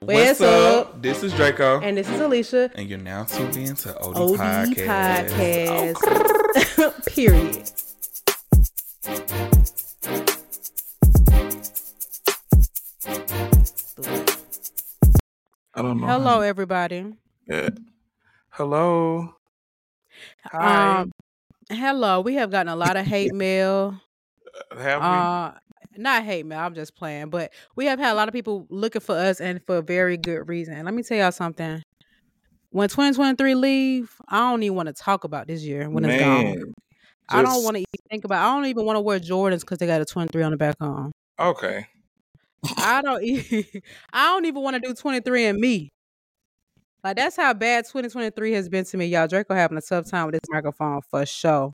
What's, up? This is Draco. And this is Alicia. And you're now tuned in to OD, OD Podcast. Podcast. Period. I don't know. Hello, everybody. Yeah. Hello. Hi. Um, hello. We have gotten a lot of hate mail. Have we? Uh, not hate mail. I'm just playing, but we have had a lot of people looking for us, and for a very good reason. Let me tell y'all something. When 2023 leave, I don't even want to talk about this year when it's gone. Man, I don't want to think about. I don't even want to wear Jordans because they got a 23 on the back on. Okay. I don't. e- I don't even want to do 23andMe. Like that's how bad 2023 has been to me, y'all. Draco having a tough time with this microphone for sure.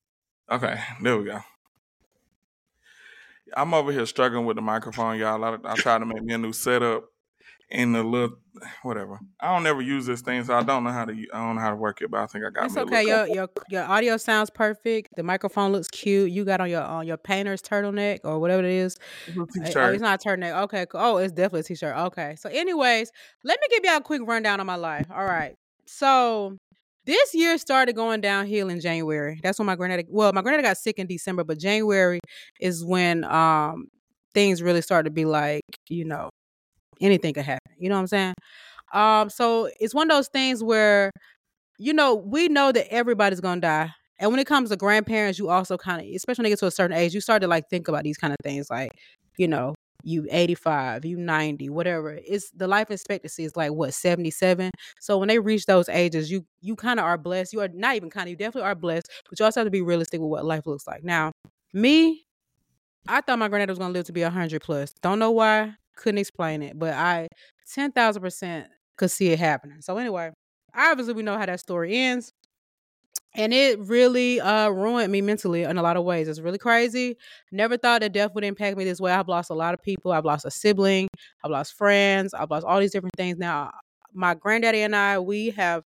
Okay. There we go. I'm over here struggling with the microphone, y'all. I, I tried to make me a new setup and the little whatever. I don't ever use this thing, so I don't know how to. I don't know how to work it, but I think I got. It's okay. Your your your audio sounds perfect. The microphone looks cute. You got on your on your painter's turtleneck or whatever it is. little Uh, Oh, it's not a turtleneck. Okay. Oh, it's definitely a t-shirt. Okay. So, anyways, let me give y'all a quick rundown of my life. All right. So this year started going downhill in January. That's when my granddad. Well, my granddad got sick in December, but January is when um things really started to be like, you know, anything could happen. You know what I'm saying? Um, so it's one of those things where, you know, we know that everybody's gonna die. And when it comes to grandparents, you also kind of, especially when they get to a certain age, you start to like think about these kind of things, like, you know, you 85, you 90, whatever. It's the life expectancy is like what 77. So when they reach those ages, you you kind of are blessed. You are not even kind of, you definitely are blessed, but you also have to be realistic with what life looks like. Now, me, I thought my granddad was gonna live to be 100 plus. Don't know why, couldn't explain it, but I 10,000% could see it happening. So anyway, obviously we know how that story ends. And it really uh ruined me mentally in a lot of ways. It's really crazy. Never thought that death would impact me this way. I've lost a lot of people. I've lost a sibling. I've lost friends. I've lost all these different things. Now, my granddaddy and I, we have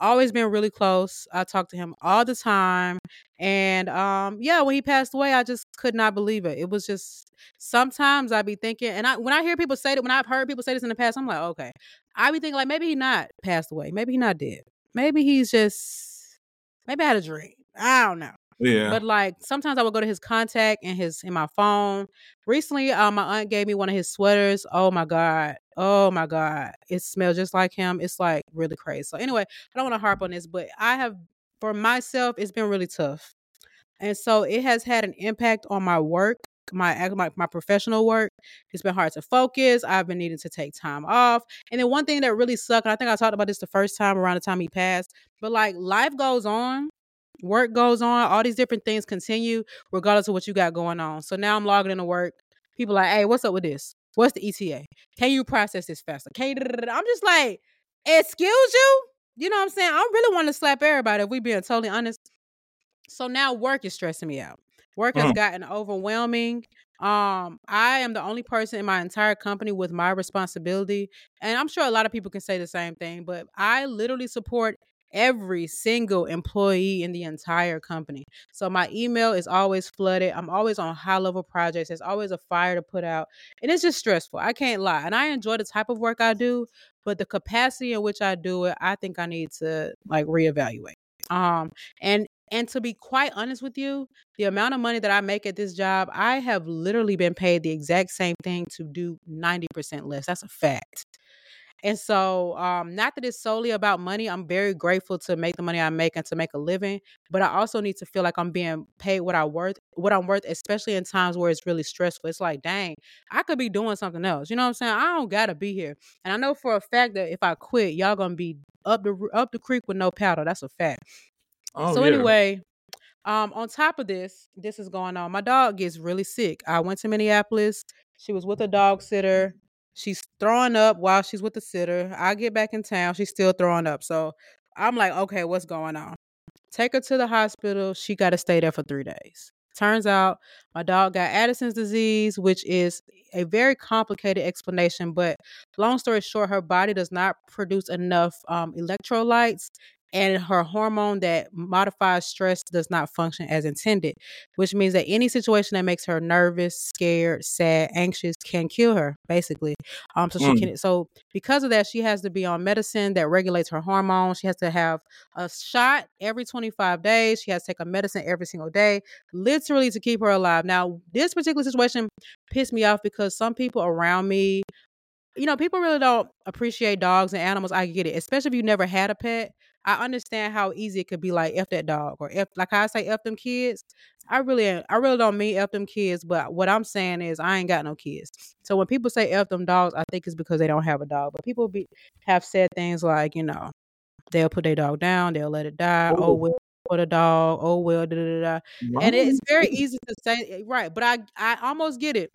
always been really close. I talk to him all the time. And um, yeah, when he passed away, I just could not believe it. It was just sometimes i'd be thinking, and I when I hear people say that, when I've heard people say this in the past, I'm like, okay. I be thinking like maybe he not passed away. Maybe he not dead. Maybe he's just maybe I had a dream. I don't know. yeah. But like sometimes I would go to his contact and his in my phone. Recently, um, my aunt gave me one of his sweaters. Oh my god. Oh my god. It smells just like him. It's like really crazy. So anyway, I don't want to harp on this, but I have for myself, it's been really tough. And so it has had an impact on my work, my my, professional work. It's been hard to focus. I've been needing to take time off. And then one thing that really sucked, and I think I talked about this the first time around the time he passed, but like life goes on work goes on, all these different things continue regardless of what you got going on. So now I'm logging into work. People like, hey, what's up with this? What's the ETA? Can you process this faster? Can I'm just like, excuse you? You know what I'm saying? I really want to slap everybody if we being totally honest. So now work is stressing me out. Work has Mm. gotten overwhelming. Um, I am the only person in my entire company with my responsibility. And I'm sure a lot of people can say the same thing, but I literally support every single employee in the entire company. So my email is always flooded. I'm always on high level projects. There's always a fire to put out. And it's just stressful. I can't lie. And I enjoy the type of work I do, but the capacity in which I do it, I think I need to like reevaluate. Um and and to be quite honest with you, the amount of money that I make at this job, I have literally been paid the exact same thing to do 90% less. That's a fact. And so, um, not that it's solely about money. I'm very grateful to make the money I make and to make a living, but I also need to feel like I'm being paid what I worth, what I'm worth, especially in times where it's really stressful. It's like, dang, I could be doing something else. You know what I'm saying? I don't gotta be here. And I know for a fact that if I quit, y'all gonna be up the up the creek with no paddle. That's a fact. Oh, so yeah. anyway, um, on top of this, this is going on. My dog gets really sick. I went to Minneapolis. She was with a dog sitter. She's throwing up while she's with the sitter. I get back in town. She's still throwing up. So I'm like, okay, what's going on? Take her to the hospital. She got to stay there for three days. Turns out my dog got Addison's disease, which is a very complicated explanation. But long story short, her body does not produce enough um, electrolytes and her hormone that modifies stress does not function as intended, which means that any situation that makes her nervous, scared, sad, anxious can kill her, basically. Um, so she Mm. can. So because of that, she has to be on medicine that regulates her hormones. She has to have a shot every 25 days. She has to take a medicine every single day, literally to keep her alive. Now, this particular situation pissed me off because some people around me, you know, people really don't appreciate dogs and animals. I get it, especially if you never had a pet. I understand how easy it could be like f that dog or f like I say f them kids. I really I really don't mean f them kids, but what I'm saying is I ain't got no kids. So when people say f them dogs, I think it's because they don't have a dog. But people be have said things like you know they'll put their dog down, they'll let it die. Oh Oh. well, for the dog. Oh well, da da da. da. And it's very easy to say, eh, right? But I I almost get it.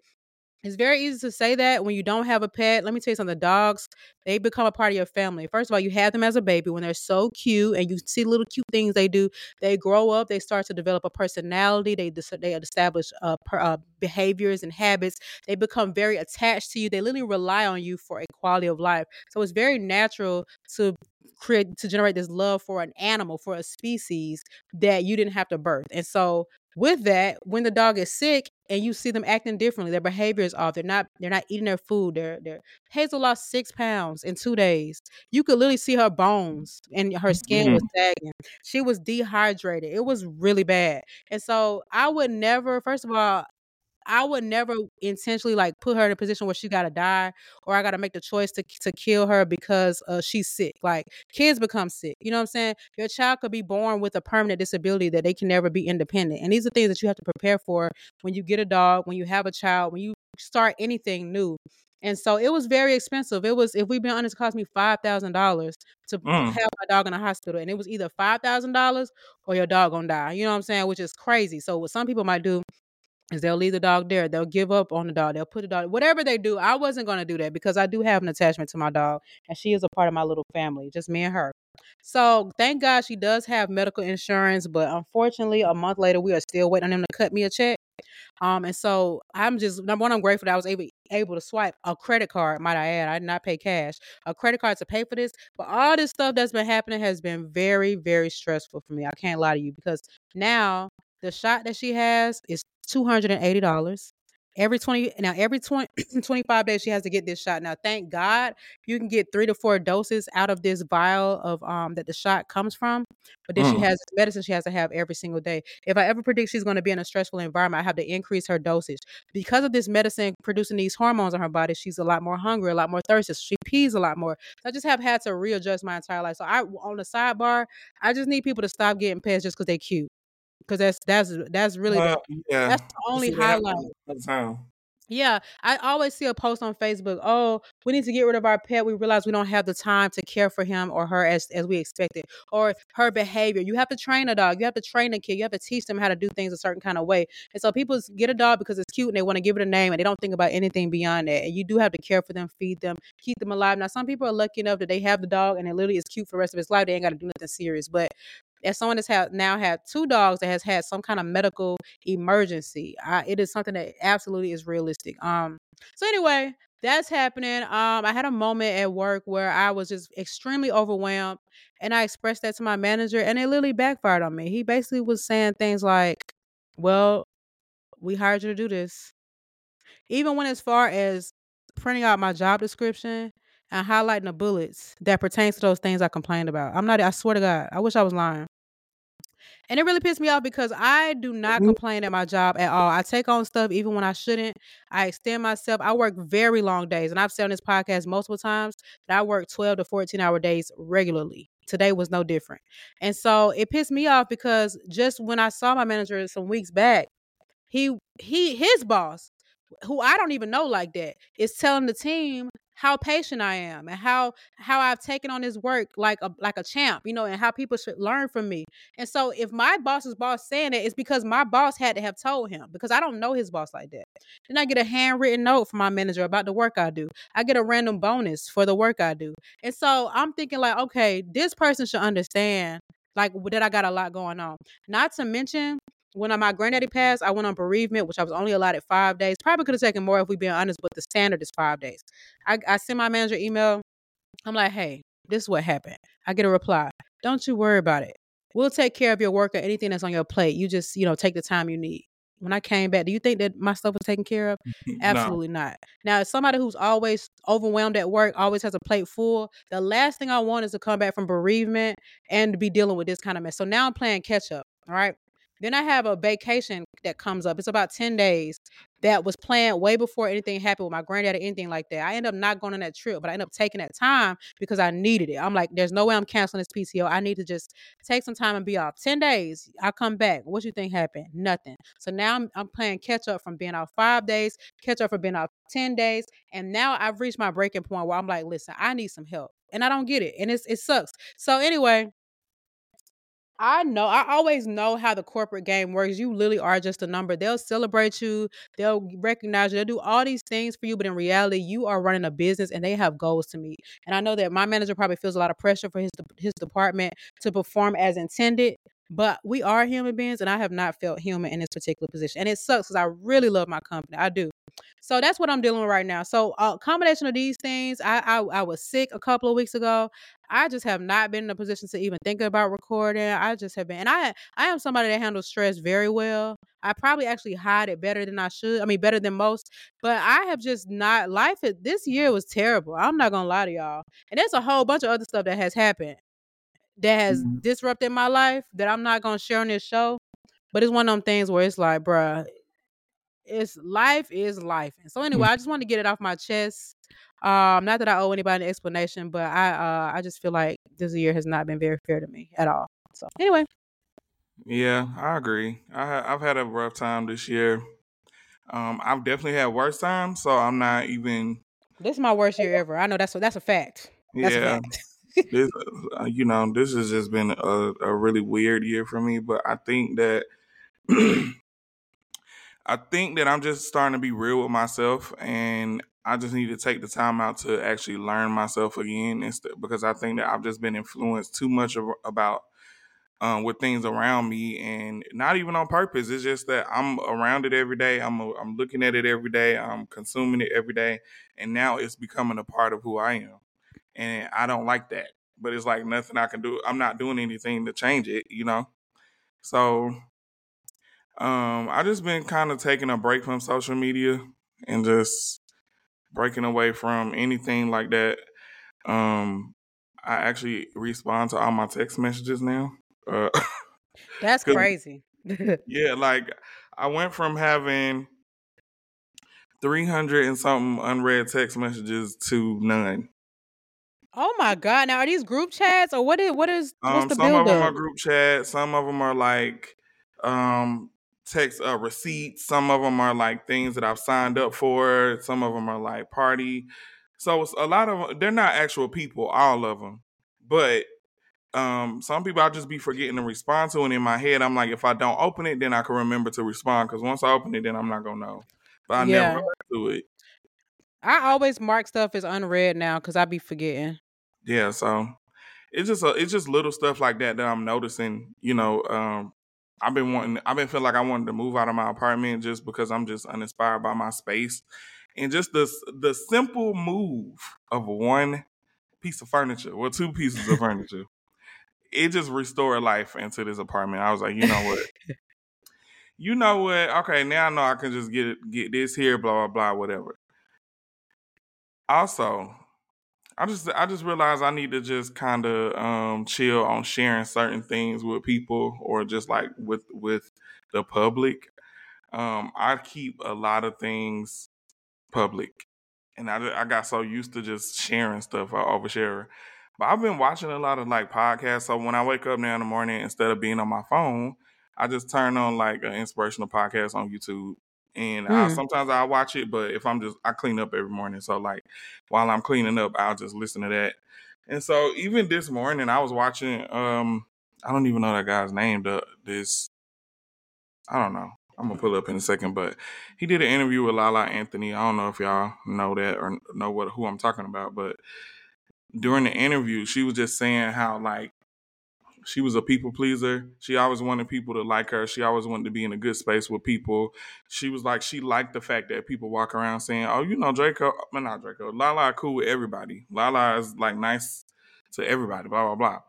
It's very easy to say that when you don't have a pet. Let me tell you something. The dogs, they become a part of your family. First of all, you have them as a baby when they're so cute and you see little cute things they do. They grow up, they start to develop a personality, they they establish uh, uh, behaviors and habits. They become very attached to you. They literally rely on you for a quality of life. So it's very natural to create to generate this love for an animal, for a species that you didn't have to birth. And so with that, when the dog is sick and you see them acting differently, their behavior is off. They're not they're not eating their food. They're they're Hazel lost six pounds in two days. You could literally see her bones and her skin was mm-hmm. sagging. She was dehydrated. It was really bad. And so I would never, first of all, I would never intentionally like put her in a position where she gotta die or I gotta make the choice to to kill her because uh, she's sick. Like kids become sick. You know what I'm saying? Your child could be born with a permanent disability that they can never be independent. And these are things that you have to prepare for when you get a dog, when you have a child, when you start anything new. And so it was very expensive. It was, if we've been honest, it cost me five thousand dollars to Mm. have my dog in the hospital. And it was either five thousand dollars or your dog gonna die. You know what I'm saying? Which is crazy. So what some people might do is they'll leave the dog there. They'll give up on the dog. They'll put the dog, whatever they do. I wasn't going to do that because I do have an attachment to my dog and she is a part of my little family, just me and her. So thank God she does have medical insurance, but unfortunately, a month later, we are still waiting on them to cut me a check. Um, and so I'm just number one, I'm grateful that I was able able to swipe a credit card, might I add. I did not pay cash, a credit card to pay for this. But all this stuff that's been happening has been very, very stressful for me. I can't lie to you because now the shot that she has is two hundred and eighty dollars. Every 20 now every 20, 25 days she has to get this shot. Now thank God you can get 3 to 4 doses out of this vial of um that the shot comes from. But then she Mm. has medicine she has to have every single day. If I ever predict she's going to be in a stressful environment, I have to increase her dosage. Because of this medicine producing these hormones in her body, she's a lot more hungry, a lot more thirsty. So she pees a lot more. So I just have had to readjust my entire life. So I on the sidebar, I just need people to stop getting pets just because they cute. Because that's that's that's really the, yeah. that's the only See, that happens highlight. the. Yeah, I always see a post on Facebook. Oh, we need to get rid of our pet. We realize we don't have the time to care for him or her as as we expected, or her behavior. You have to train a dog. You have to train a kid. You have to teach them how to do things a certain kind of way. And so people get a dog because it's cute and they want to give it a name and they don't think about anything beyond that. And you do have to care for them, feed them, keep them alive. Now, some people are lucky enough that they have the dog and it literally is cute for the rest of its life. They ain't got to do nothing serious. But as someone that's had now had two dogs that has had some kind of medical emergency, I, it is something that absolutely is realistic. Um. So anyway, that's happening. Um, I had a moment at work where I was just extremely overwhelmed, and I expressed that to my manager, and it literally backfired on me. He basically was saying things like, "Well, we hired you to do this," even when as far as printing out my job description and highlighting the bullets that pertains to those things I complained about. I'm not. I swear to God, I wish I was lying. And it really pissed me off because I do not Mhm. complain at my job at all. I take on stuff even when I shouldn't. I extend myself. I work very long days. And I've said on this podcast multiple times that I work 12 to 14 hour days regularly. Today was no different. And so it pissed me off because just when I saw my manager some weeks back, he he his boss, who I don't even know like that, is telling the team how patient I am and how how I've taken on this work like a like a champ, you know, and how people should learn from me. And so if my boss's boss saying it, it's because my boss had to have told him because I don't know his boss like that. Then I get a handwritten note from my manager about the work I do. I get a random bonus for the work I do. And so I'm thinking like, okay, this person should understand like that I got a lot going on. Not to mention when uh, my granddaddy passed, I went on bereavement, which I was only allotted five days. Probably could have taken more if we being honest, but the standard is five days. I, I sent my manager email. I'm like, hey, this is what happened. I get a reply. Don't you worry about it. We'll take care of your work or anything that's on your plate. You just, you know, take the time you need. When I came back, do you think that my stuff was taken care of? Absolutely no. not. Now, as somebody who's always overwhelmed at work, always has a plate full, the last thing I want is to come back from bereavement and be dealing with this kind of mess. So now I'm playing catch up. All right. Then I have a vacation that comes up. It's about 10 days that was planned way before anything happened with my granddad or anything like that. I end up not going on that trip, but I end up taking that time because I needed it. I'm like, there's no way I'm canceling this PTO. I need to just take some time and be off. 10 days, I come back. What you think happened? Nothing. So now I'm, I'm playing catch up from being off five days, catch up from being off 10 days. And now I've reached my breaking point where I'm like, listen, I need some help. And I don't get it. And it's, it sucks. So anyway, I know. I always know how the corporate game works. You literally are just a number. They'll celebrate you. They'll recognize you. They'll do all these things for you. But in reality, you are running a business and they have goals to meet. And I know that my manager probably feels a lot of pressure for his his department to perform as intended. But we are human beings, and I have not felt human in this particular position. And it sucks because I really love my company. I do. So that's what I'm dealing with right now. So a uh, combination of these things, I, I I was sick a couple of weeks ago. I just have not been in a position to even think about recording. I just have been, and I I am somebody that handles stress very well. I probably actually hide it better than I should. I mean, better than most. But I have just not. Life this year was terrible. I'm not gonna lie to y'all. And there's a whole bunch of other stuff that has happened that has mm-hmm. disrupted my life that I'm not gonna share on this show. But it's one of them things where it's like, bruh, it's life is life. And so anyway, mm-hmm. I just want to get it off my chest. Um, not that I owe anybody an explanation, but I uh I just feel like this year has not been very fair to me at all. So anyway. Yeah, I agree. I I've had a rough time this year. Um, I've definitely had worse times, so I'm not even. This is my worst year ever. I know that's a, that's a fact. That's yeah. A fact this, uh, you know, this has just been a, a really weird year for me. But I think that I think that I'm just starting to be real with myself, and I just need to take the time out to actually learn myself again, instead because I think that I've just been influenced too much about um, with things around me, and not even on purpose. It's just that I'm around it every day. I'm a, I'm looking at it every day. I'm consuming it every day, and now it's becoming a part of who I am and I don't like that. But it's like nothing I can do. I'm not doing anything to change it, you know. So, um, I just been kind of taking a break from social media and just breaking away from anything like that. Um, I actually respond to all my text messages now. Uh, That's crazy. yeah, like I went from having 300 and something unread text messages to none. Oh my god! Now are these group chats or what is what is what's Um, the some of them are group chats. Some of them are like um text uh, receipts. Some of them are like things that I've signed up for. Some of them are like party. So it's a lot of they're not actual people, all of them. But um, some people I'll just be forgetting to respond to, and in my head, I'm like, if I don't open it, then I can remember to respond. Because once I open it, then I'm not gonna know. But I never Yeah, back to it. I always mark stuff as unread now because I be forgetting. Yeah, so it's just a, it's just little stuff like that that I'm noticing. You know, um, I've been wanting, I've been feeling like I wanted to move out of my apartment just because I'm just uninspired by my space, and just the the simple move of one piece of furniture, well, two pieces of furniture, it just restored life into this apartment. I was like, you know what, you know what, okay, now I know I can just get get this here, blah blah blah, whatever. Also, I just I just realized I need to just kind of um, chill on sharing certain things with people or just like with with the public. Um, I keep a lot of things public, and I I got so used to just sharing stuff. I overshare. But I've been watching a lot of like podcasts. So when I wake up now in the morning, instead of being on my phone, I just turn on like an inspirational podcast on YouTube and I, hmm. sometimes I watch it. But if I'm just I clean up every morning, so like while I'm cleaning up, I'll just listen to that. And so even this morning, I was watching. Um, I don't even know that guy's name. The this I don't know. I'm gonna pull up in a second, but he did an interview with Lala Anthony. I don't know if y'all know that or know what who I'm talking about, but during the interview, she was just saying how like she was a people pleaser. She always wanted people to like her. She always wanted to be in a good space with people. She was like, she liked the fact that people walk around saying, "Oh, you know, Draco, well, not Draco, Lala cool with everybody. Lala is like nice to everybody." Blah blah blah.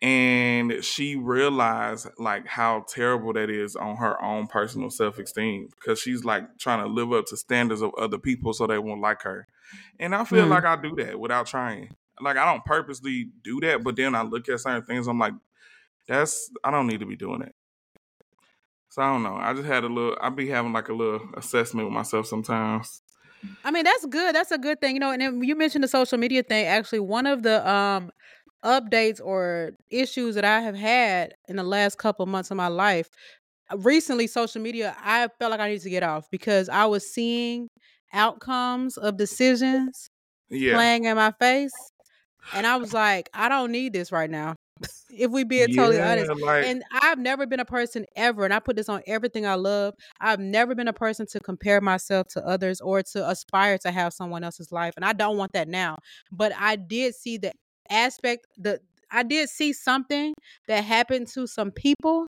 and she realized like how terrible that is on her own personal self-esteem because she's like trying to live up to standards of other people so they won't like her and i feel Mm. like i do that without trying like i don't purposely do that but then i look at certain things i'm like that's i don't need to be doing it so i don't know i just had a little i be having like a little assessment with myself sometimes I mean, that's good. That's a good thing. You know, and then you mentioned the social media thing. Actually, one of the um updates or issues that I have had in the last couple of months of my life, uh, recently social media, I felt like I needed to get off because I was seeing outcomes of decisions yeah playing in my face. And I was like, I don't need this right now. If we being totally honest. Like And I've never been a person ever, and I put this on everything I love. I've never been a person to compare myself to others or to aspire to have someone else's life. And I don't want that now. But I did see the aspect, the I did see something that happened to some people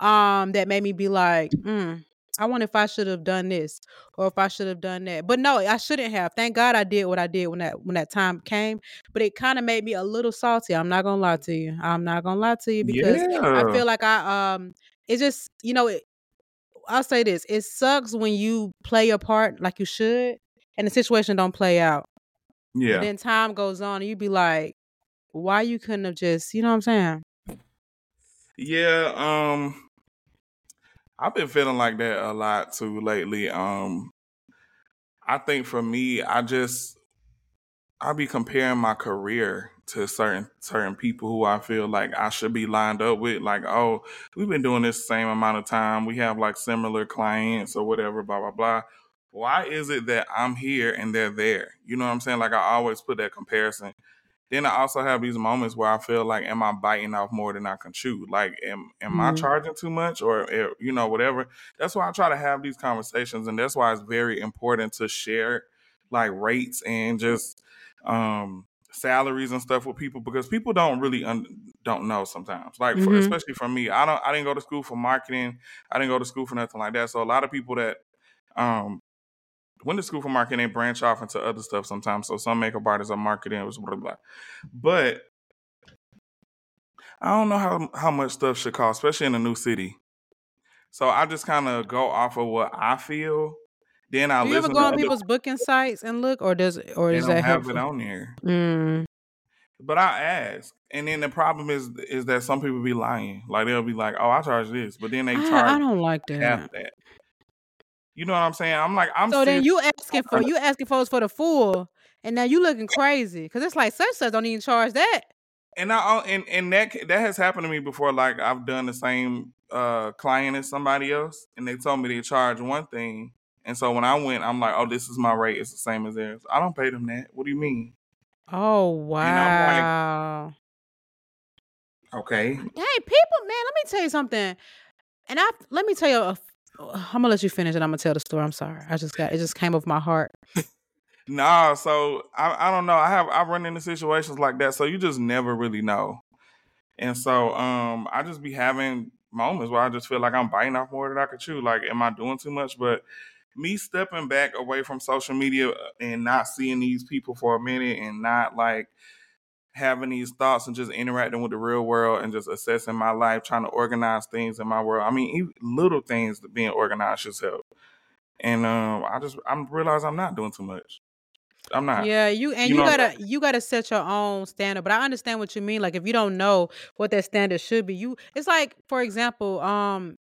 um that made me be like, mm, I wonder if I should have done this or if I should have done that. But no, I shouldn't have. Thank God I did what I did when that when that time came. But it kind of made me a little salty. I'm not gonna lie to you. I'm not gonna lie to you because I feel like I um it just you know it, I'll say this. It sucks when you play your part like you should and the situation don't play out. yeah And then time goes on and you be like, why you couldn't have just you know what I'm saying? Yeah, um I've been feeling like that a lot too lately. Um I think for me, I just I be comparing my career to certain certain people who I feel like I should be lined up with. Like, oh, we've been doing this same amount of time. We have like similar clients or whatever, blah blah blah. Why is it that I'm here and they're there? You know what I'm saying? Like I always put that comparison. Then I also have these moments where I feel like, am I biting off more than I can chew? Like, am am I Mhm. charging too much, or eh, you know, whatever? That's why I try to have these conversations, and that's why it's very important to share like rates and just um salaries and stuff with people because people don't really un- don't know sometimes. Like, for, Mhm. especially for me, I don't I didn't go to school for marketing. I didn't go to school for nothing like that. So a lot of people that um went to school for marketing they branch off into other stuff sometimes. So some makeup artists are marketing, blah blah blah. But I don't know how how much stuff should cost, especially in a new city. So I just kind of go off of what I feel. Then I Do you ever go on people's booking sites and look or does or is that have helpful? it on there. Mm. But I ask, and then the problem is is that some people be lying. Like they'll be like, "Oh, I charge this," but then they I, I don't like half that. that. You know what I'm saying? I'm like, I'm So then you asking for you asking folks for the full, and now you looking crazy because it's like such such don't even charge that. And I and and that that has happened to me before. Like I've done the same uh client as somebody else, and they told me they charge one thing, and so when I went, I'm like, oh, this is my rate. It's the same as theirs. I don't pay them that. What do you mean? Oh I'm like- wow! Okay, Hey, people, man, let me tell you something. And I let me tell you, a, I'm gonna let you finish, and I'm gonna tell the story. I'm sorry, I just got it. Just came off my heart. nah. So I I don't know. I have I run into situations like that, so you just never really know. And so um I just be having moments where I just feel like I'm biting off more than I could chew. Like, am I doing too much? But me stepping back away from social media uh, and not seeing these people for a minute and not like having these thoughts and just interacting with the real world and just assessing my life, trying to organize things in my world. I mean, even little things that being organized should help. And um, I just I'm realize I'm not doing too much. I'm not. Yeah, you and You you, know- gotta you gotta set your own standard. But I understand what you mean. Like if you don't know what that standard should be, you it's like for example, um,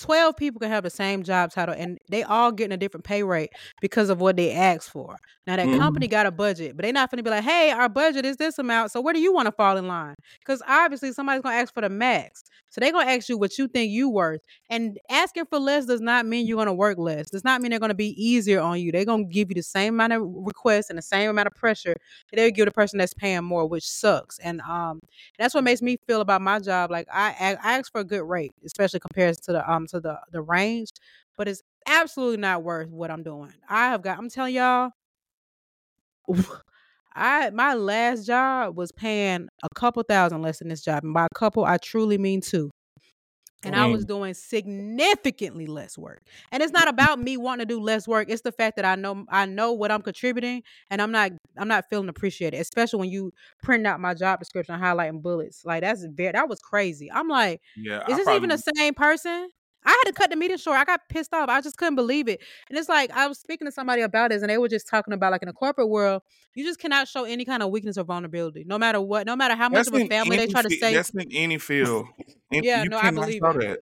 twelve people can have the same job title and they all getting a different pay rate because of what they asked for. Now that Mhm. company got a budget, but they're not gonna be like, hey, our budget is this amount. So where do you want to fall in line? Because obviously somebody's gonna ask for the max. So they're gonna ask you what you think you worth. And asking for less does not mean you're gonna work less. Does not mean they're gonna be easier on you. They're gonna give you the same amount of requests and the same amount of pressure that they give the person that's paying more, which sucks. And um that's what makes me feel about my job. Like I I I ask for a good rate, especially compared to the um to the the range, but it's absolutely not worth what I'm doing. I have got I'm telling y'all I my last job was paying a couple thousand less than this job. And by a couple, I truly mean two. and I was doing significantly less work. And it's not about me wanting to do less work. It's the fact that I know I know what I'm contributing, and I'm not I'm not feeling appreciated. Especially when you print out my job description, highlighting bullets. Like that's very that was crazy. I'm like, Yeah, is I this probably even the same person? I had to cut the meeting short. I got pissed off. I just couldn't believe it. And it's like I was speaking to somebody about this, and they were just talking about like in the corporate world, you just cannot show any kind of weakness or vulnerability, no matter what, no matter how much that's of a family they try to say. that's in any field. Yeah, you no, I believe it. that.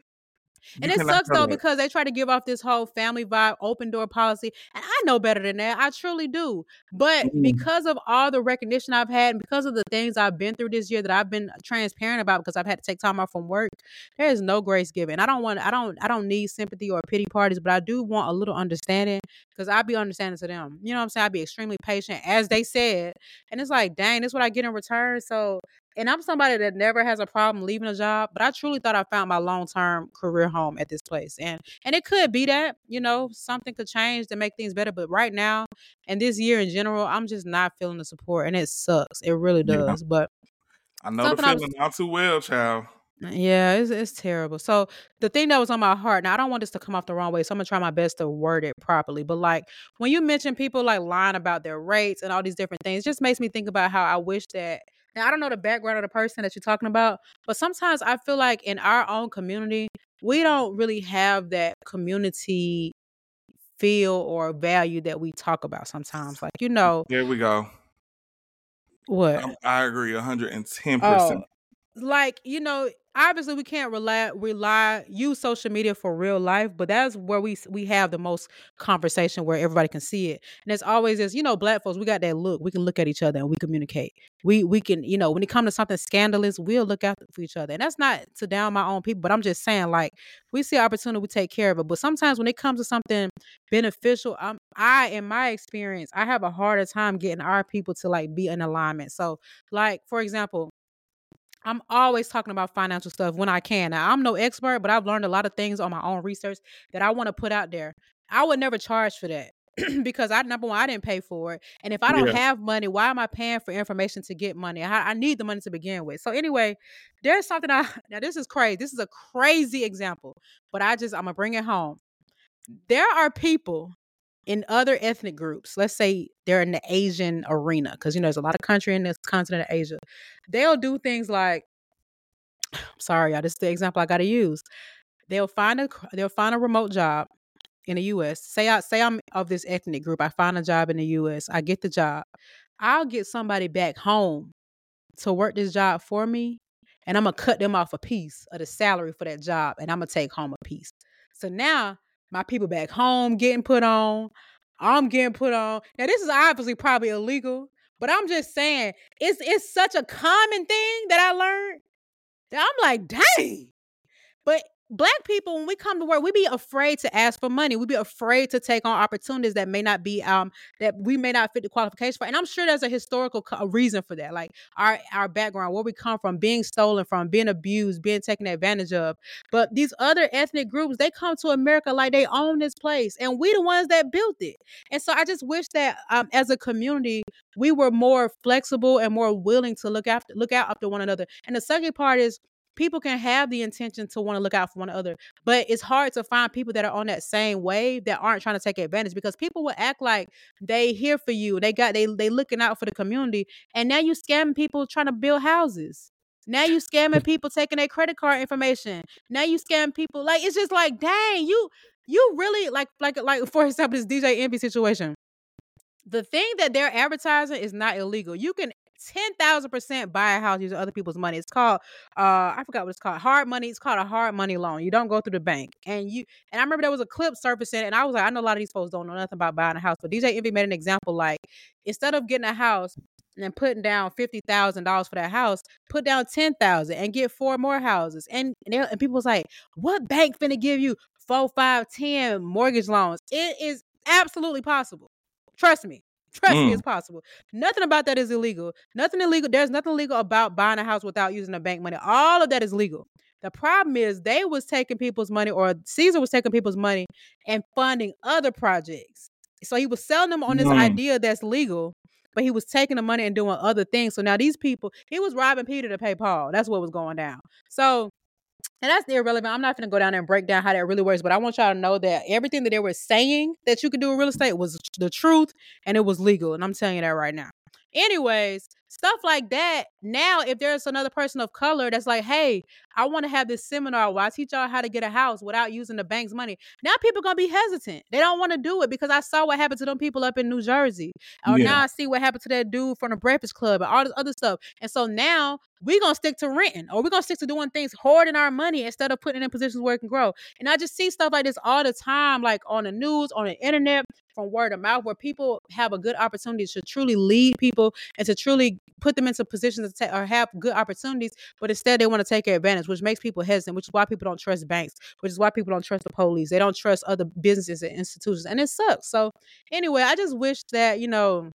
And it sucks though that. because they try to give off this whole family vibe, open door policy. And I know better than that. I truly do. But Mm. because of all the recognition I've had and because of the things I've been through this year that I've been transparent about because I've had to take time off from work, there is no grace given. I don't want I don't I don't need sympathy or pity parties, but I do want a little understanding because I'd be understanding to them. You know what I'm saying? I'd be extremely patient, as they said. And it's like, dang, this is what I get in return. So and I'm somebody that never has a problem leaving a job, but I truly thought I found my long term career home at this place. And and it could be that, you know, something could change to make things better. But right now and this year in general, I'm just not feeling the support and it sucks. It really Yeah. does. But I know the feeling not too well, child. Uh, yeah, it's it's terrible. So the thing that was on my heart, now I don't want this to come off the wrong way, so I'm gonna try my best to word it properly. But like when you mention people like lying about their rates and all these different things, it just makes me think about how I wish that now I don't know the background of the person that you're talking about, but sometimes I feel like in our own community, we don't really have that community feel or value that we talk about sometimes. Like, you know, There we go. what? Um, I agree, 110%. like you know obviously we can't rely rely use social media for real life but that's where we we have the most conversation where everybody can see it. And it's always is you know black folks we got that look. We can look at each other and we communicate. We we can you know when it comes to something scandalous we'll look out for each other. And that's not to down my own people but i'm just saying like we see opportunity we take care of it. But sometimes when it comes to something beneficial um, i in my experience i have a harder time getting our people to like be in alignment. So like for example I'm always talking about financial stuff when I can. Now, I'm no expert, but I've learned a lot of things on my own research that I want to put out there. I would never charge for that because I number one, I didn't pay for it, and if I don't Yeah. have money, why am I paying for information to get money? I, I need the money to begin with. So anyway, there's something I now this is crazy. This is a crazy example, but I just I'm gonna bring it home. There are people in other ethnic groups, let's say they're in the Asian arena, because you know there's a lot of country in this continent of Asia. They'll do things like, sorry, y'all, this is the example I gotta use. They'll find a they'll find a remote job in the US. Say I say I'm of this ethnic group. I find a job in the US. I get the job. I'll get somebody back home to work this job for me, and I'm gonna cut them off a piece of the salary for that job, and I'm gonna take home a piece. So now my people back home getting put on. I'm getting put on. Now this is obviously probably illegal, but I'm just saying it's it's such a common thing that I learned that I'm like, dang. But black people, when we come to work, we be afraid to ask for money. We be afraid to take on opportunities that may not be um that we may not fit the qualification for. And I'm sure there's a historical co- reason for that, like our our background, where we come from, being stolen from, being abused, being taken advantage of. But these other ethnic groups, they come to America like they own this place, and we the ones that built it. And so I just wish that um, as a community, we were more flexible and more willing to look after look out after one another. And the second part is people can have the intention to want to look out for one another, but it's hard to find people that are on that same wave that aren't trying to take advantage because people will act like they here for you. They got they they looking out for the community, and now you scamming people trying to build houses. Now you scamming people taking their credit card information. Now you scam people like it's just like dang you you really like like like for example this DJ Envy situation the thing that they're advertising is not illegal. You can ten thousand percent buy a house using other people's money. It's called uh I forgot what it's called. Hard money. It's called a hard money loan. You don't go through the bank. And you and I remember there was a clip surfacing, and I was like, I know a lot of these folks don't know nothing about buying a house. But DJ Envy made an example like instead of getting a house and putting down fifty thousand dollars for that house, put down ten thousand and get four more houses. And and, and people was like, what bank finna give you four, five, ten mortgage loans? It is absolutely possible. Trust me. Trust me, Mm. it's possible. Nothing about that is illegal. Nothing illegal. There's nothing illegal about buying a house without using the bank money. All of that is legal. The problem is they was taking people's money, or Cesar was taking people's money and funding other projects. So he was selling them on this Mm. idea that's legal, but he was taking the money and doing other things. So now these people, he was robbing Peter to pay Paul. That's what was going down. So and that's irrelevant. I'm not going to go down there and break down how that really works, but I want y'all to know that everything that they were saying that you could do in real estate was the truth and it was legal. And I'm telling you that right now. Anyways, stuff like that. Now, if there's another person of color that's like, hey, I want to have this seminar where I teach y'all how to get a house without using the bank's money. Now people gonna be hesitant. They don't want to do it because I saw what happened to them people up in New Jersey. Or yeah. now I see what happened to that dude from the Breakfast Club and all this other stuff. And so now we're gonna stick to renting or we're gonna stick to doing things hoarding our money instead of putting it in positions where it can grow. And I just see stuff like this all the time, like on the news, on the internet, from word of mouth, where people have a good opportunity to truly lead people and to truly put them into positions to ta- or have good opportunities, but instead they want to take advantage, which makes people hesitant, which is why people don't trust banks, which is why people don't trust the police. They don't trust other businesses and institutions, and it sucks. So anyway, I just wish that you know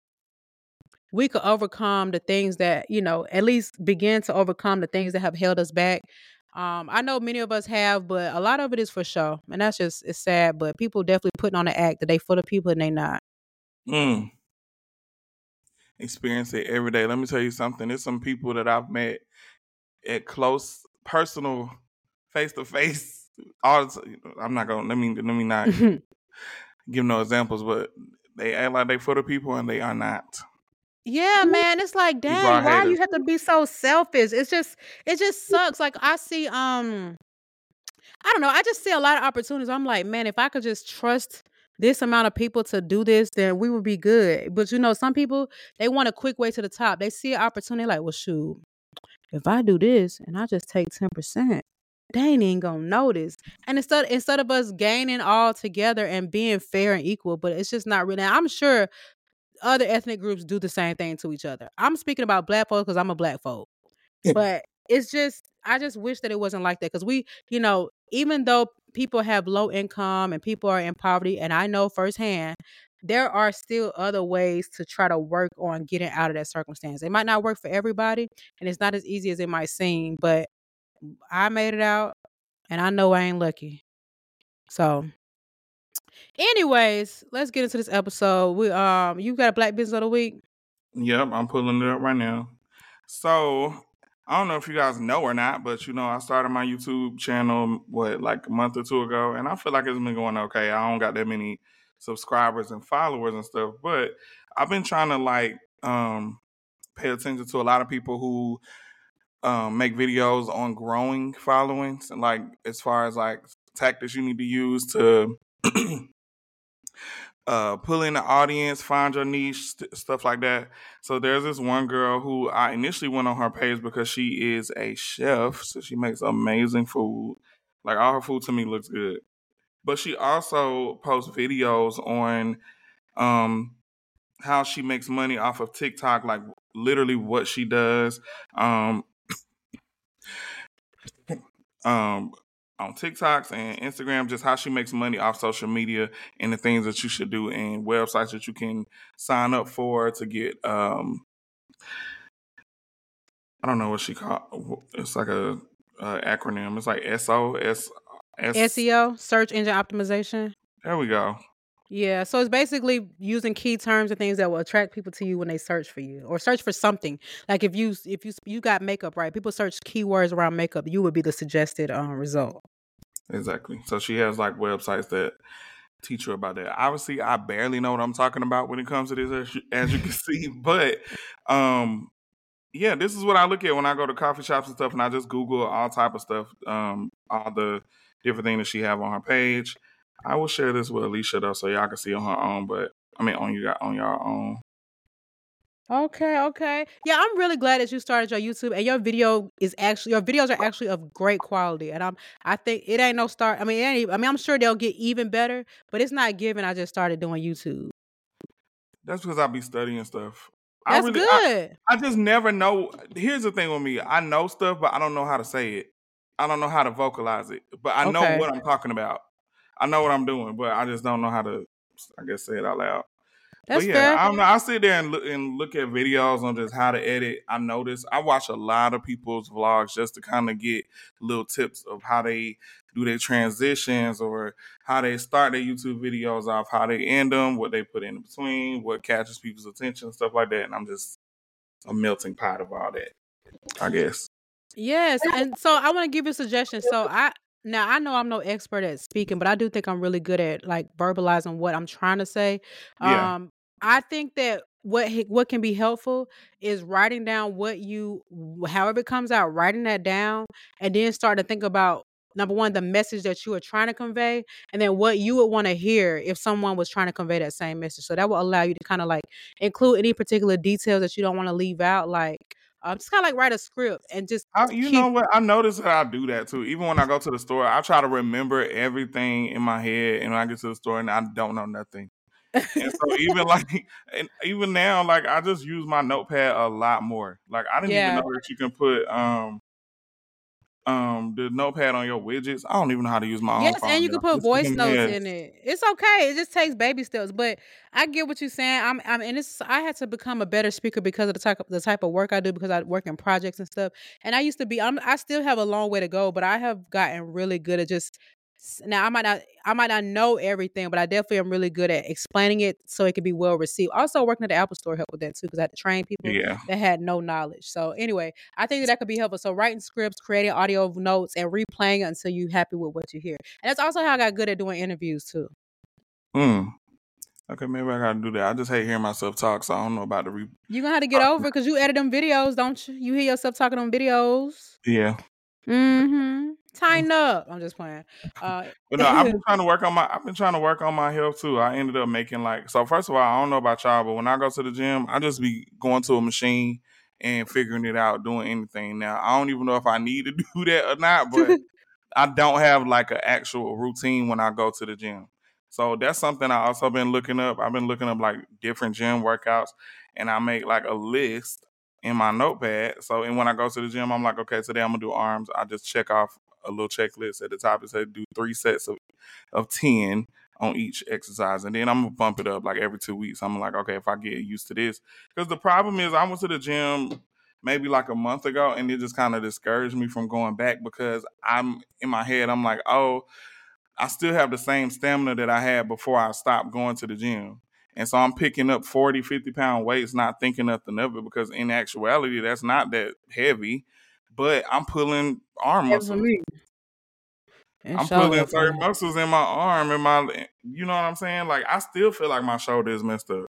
we could overcome the things that you know at least begin to overcome the things that have held us back um, I know many of us have, but a lot of it is for show, and that's just it's sad. But people definitely putting on the act that they for the people and they not. Mm. Experience it every day. Let me tell you something. There's some people that I've met at close, personal, face to face. All I'm not gonna let me let me not give no examples, but they act like they for the people and they are not. Yeah, man. It's like, dang, why you have to be so selfish? It's just it just sucks. Like I see um I don't know, I just see a lot of opportunities. I'm like, man, if I could just trust this amount of people to do this, then we would be good. But you know, some people they want a quick way to the top. They see an opportunity like, well, shoot, if I do this and I just take 10%, they ain't even gonna notice. And instead instead of us gaining all together and being fair and equal, but it's just not really. I'm sure other ethnic groups do the same thing to each other. I'm speaking about black folks because I'm a black folk. but it's just I just wish that it wasn't like that because we, you know, even though people have low income and people are in poverty, and I know firsthand, there are still other ways to try to work on getting out of that circumstance. It might not work for everybody, and it's not as easy as it might seem, but I made it out, and I know I ain't lucky. So Anyways, let's get into this episode. We um, you got a black business of the week. Yep, I'm pulling it up right now. So I don't know if you guys know or not, but you know, I started my YouTube channel what like a month or two ago, and I feel like it's been going okay. I don't got that many subscribers and followers and stuff, but I've been trying to like um pay attention to a lot of people who um, make videos on growing followings and like as far as like tactics you need to use to uh, pull in the audience, find your niche, st- stuff like that. So there's this one girl who I initially went on her page because she is a chef, so she makes amazing food. Like all her food to me looks good. But she also posts videos on um how she makes money off of TikTok, like literally what she does. Um um on TikToks and Instagram, just how she makes money off social media and the things that you should do and websites that you can sign up for to get um I don't know what she called it's like a, a acronym. It's like SO S, S SEO, search engine optimization. There we go. Yeah, so it's basically using key terms and things that will attract people to you when they search for you or search for something. Like if you if you you got makeup right, people search keywords around makeup, you would be the suggested um, result. Exactly. So she has like websites that teach you about that. Obviously, I barely know what I'm talking about when it comes to this, as you, as you can see. But um, yeah, this is what I look at when I go to coffee shops and stuff, and I just Google all type of stuff, um, all the different things that she have on her page. I will share this with Alicia though, so y'all can see on her own. But I mean, on you got on your own. Okay, okay. Yeah, I'm really glad that you started your YouTube and your video is actually your videos are actually of great quality. And I'm I think it ain't no start. I mean, it ain't, I mean, I'm sure they'll get even better, but it's not given. I just started doing YouTube. That's because I be studying stuff. That's I really, good. I, I just never know. Here's the thing with me: I know stuff, but I don't know how to say it. I don't know how to vocalize it, but I know what I'm talking about. I know what I'm doing, but I just don't know how to. I guess say it out loud. That's but yeah. I don't. I sit there and look and look at videos on just how to edit. I notice I watch a lot of people's vlogs just to kind of get little tips of how they do their transitions or how they start their YouTube videos off, how they end them, what they put in between, what catches people's attention, stuff like that. And I'm just a melting pot of all that, I guess. Yes, and so I want to give you a suggestion. So I now I know I'm no expert at speaking, but I do think I'm really good at like verbalizing what I'm trying to say. Yeah. Um, I think that what he- what can be helpful is writing down what you, however it comes out, writing that down, and then start to think about number one the message that you are trying to convey, and then what you would want to hear if someone was trying to convey that same message. So that will allow you to kind of like include any particular details that you don't want to leave out, like. Um, just kind of like write a script and just I, you keep know what? I notice that I do that too. Even when I go to the store, I try to remember everything in my head, and when I get to the store, and I don't know nothing. And so even like, and even now, like I just use my notepad a lot more. Like I didn't even know that you can put um um the notepad on your widgets. I don't even know how to use my own Yes, and you can put This voice notes has in it. It's okay. It just takes baby steps. But I get what you're saying. I'm I'm and it's I had to become a better speaker because of the type of the type of work I do because I work in projects and stuff. And I used to be I'm I still have a long way to go, but I have gotten really good at just now I might not I might not know everything, but I definitely am really good at explaining it so it can be well received. Also working at the Apple store helped with that too because I had to train people yeah. that had no knowledge. So anyway, I think that, that could be helpful. So writing scripts, creating audio notes, and replaying it until you're happy with what you hear. And that's also how I got good at doing interviews too. Hmm. Okay, maybe I gotta do that. I just hate hearing myself talk, so I don't know about the re. You're gonna have to get over because you edit them videos, don't you? You hear yourself talking on videos. Yeah. Mm-hmm. Tighten up. I'm just playing. Uh But no, I've been trying to work on my I've been trying to work on my health too. I ended up making like so first of all, I don't know about y'all, but when I go to the gym, I just be going to a machine and figuring it out, doing anything. Now I don't even know if I need to do that or not, but I don't have like an actual routine when I go to the gym. So that's something I also been looking up. I've been looking up like different gym workouts and I make like a list in my notepad. So and when I go to the gym, I'm like, okay, today I'm gonna do arms. I just check off a little checklist at the top. It said do three sets of, of 10 on each exercise. And then I'm gonna bump it up like every two weeks. I'm like, okay, if I get used to this. Because the problem is I went to the gym maybe like a month ago and it just kind of discouraged me from going back because I'm in my head, I'm like, oh, I still have the same stamina that I had before I stopped going to the gym. And so I'm picking up 40, 50 pound weights, not thinking nothing of it because in actuality, that's not that heavy. But I'm pulling arm muscles. I'm pulling certain muscles in my arm and my, you know what I'm saying? Like I still feel like my shoulder is messed up.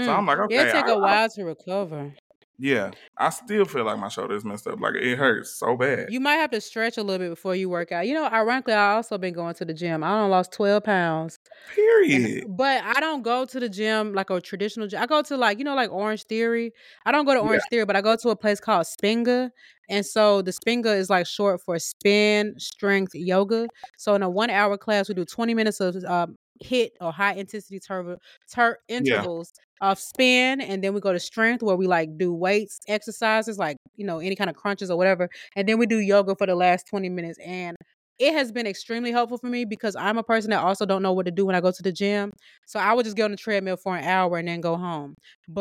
So Mm. I'm like, okay, It'll okay, take I, a I, while to recover. Yeah, I still feel like my shoulder is messed up. Like it hurts so bad. You might have to stretch a little bit before you work out. You know, ironically, I also been going to the gym. I done lost 12 pounds. And Period. but I don't go to the gym like a traditional gym. I go to like, you know, like Orange Theory. I don't go to Yeah, Orange Theory, but I go to a place called Spinga. And so the Spinga is like short for spin strength yoga. So in a one hour class, we do 20 minutes of um, HIIT or high intensity turbo, tur- yeah, intervals of spin. And then we go to strength where we like do weights, exercises, like, you know, any kind of crunches or whatever. And then we do yoga for the last 20 minutes. And it has been extremely helpful for me because I'm a person that also don't know what to do when I go to the gym. So I would just get on the treadmill for an hour and then go home.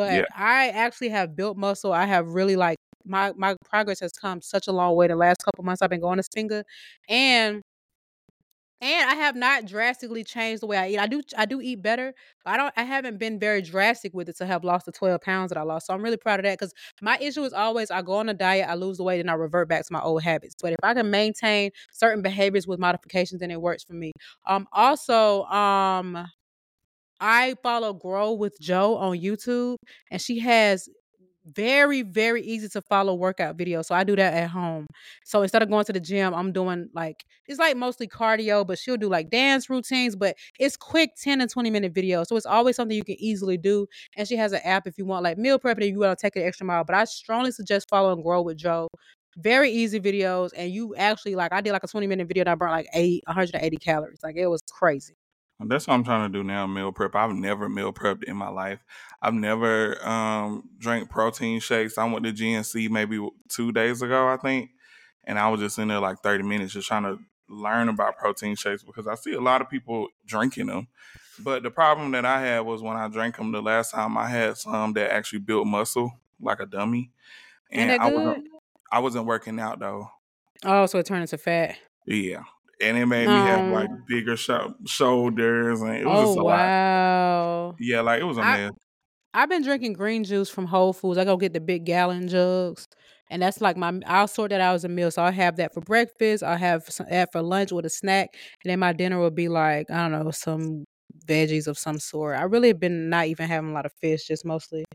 yeah. But I actually have built muscle. I have really like my my progress has come such a long way the last couple months I've been going to Spinga. And and I have not drastically changed the way I eat. I do I do eat better, but I don't I haven't been very drastic with it to have lost the 12 pounds that I lost. So I'm really proud of that because my issue is always I go on a diet, I lose the weight, and I revert back to my old habits. But if I can maintain certain behaviors with modifications, then it works for me. Um also, um I follow Grow with Joe on YouTube, and she has very very easy to follow workout videos. So I do that at home. So instead of going to the gym, I'm doing like it's like mostly cardio, but she'll do like dance routines, but it's quick 10 and 20 minute videos. So it's always something you can easily do. And she has an app if you want like meal prepping if you want to take an extra mile. But I strongly suggest following Grow with Joe. Very easy videos, and you actually like I did like a 20 minute video and I burnt like eight 180 calories. Like it was crazy. That's what I'm trying to do now. Meal prep. I've never meal prepped in my life. I've never um, drank protein shakes. I went to GNC maybe two days ago, I think, and I was just in there like 30 minutes just trying to learn about protein shakes because I see a lot of people drinking them. But the problem that I had was when I drank them the last time, I had some that actually built muscle like a dummy, and I wasn't. I wasn't working out though. Oh, so it turned into fat. Yeah. And it made me have like bigger sho- shoulders, and it was Oh just a lot. wow. Yeah, like it was a I mess. I've been drinking green juice from Whole Foods. I go get the big gallon jugs, and that's like my. I'll sort that out as a meal. So I'll have that for breakfast. I'll have some, that for lunch with a snack, and then my dinner will be like I don't know some veggies of some sort. I really have been not even having a lot of fish, just mostly.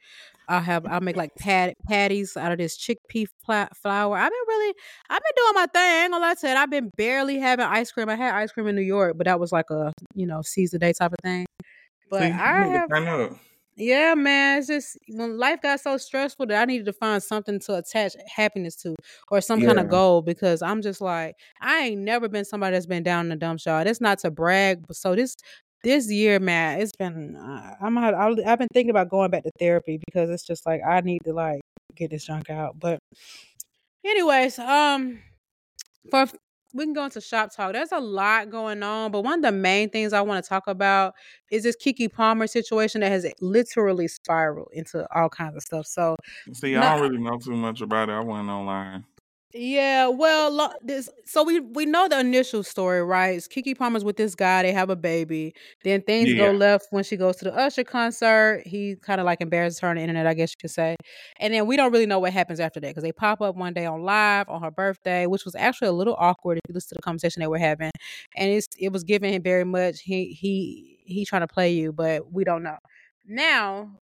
I'll have I'll make like pat, patties out of this chickpea pla- flour. I've been really I've been doing my thing. I ain't gonna lie to it. I've been barely having ice cream. I had ice cream in New York, but that was like a you know seize the day type of thing. But See, I you need to have yeah, man. It's just when life got so stressful that I needed to find something to attach happiness to or some kind of goal because I'm just like I ain't never been somebody that's been down in the dumps, y'all. That's not to brag, but so this this year, man, it's been uh, I'm I'll- I've been thinking about going back to therapy because it's just like I need to like get this junk out. But anyways, um, for we can go into shop talk. There's a lot going on, but one of the main things I want to talk about is this Keke Palmer situation that has literally spiraled into all kinds of stuff. So, See, I don't really know too much about it. I went online. Yeah, well, lo- this so we we know the initial story, right? It's Keke Palmer's with this guy, they have a baby. Then things go Yeah. left when she goes to the Usher concert. He kind of like embarrasses her on the internet, I guess you could say. And then we don't really know what happens after that because they pop up one day on live on her birthday, which was actually a little awkward if you listen to the conversation they were having. And it's it was giving him very much he he he trying to play you, but we don't know. Now,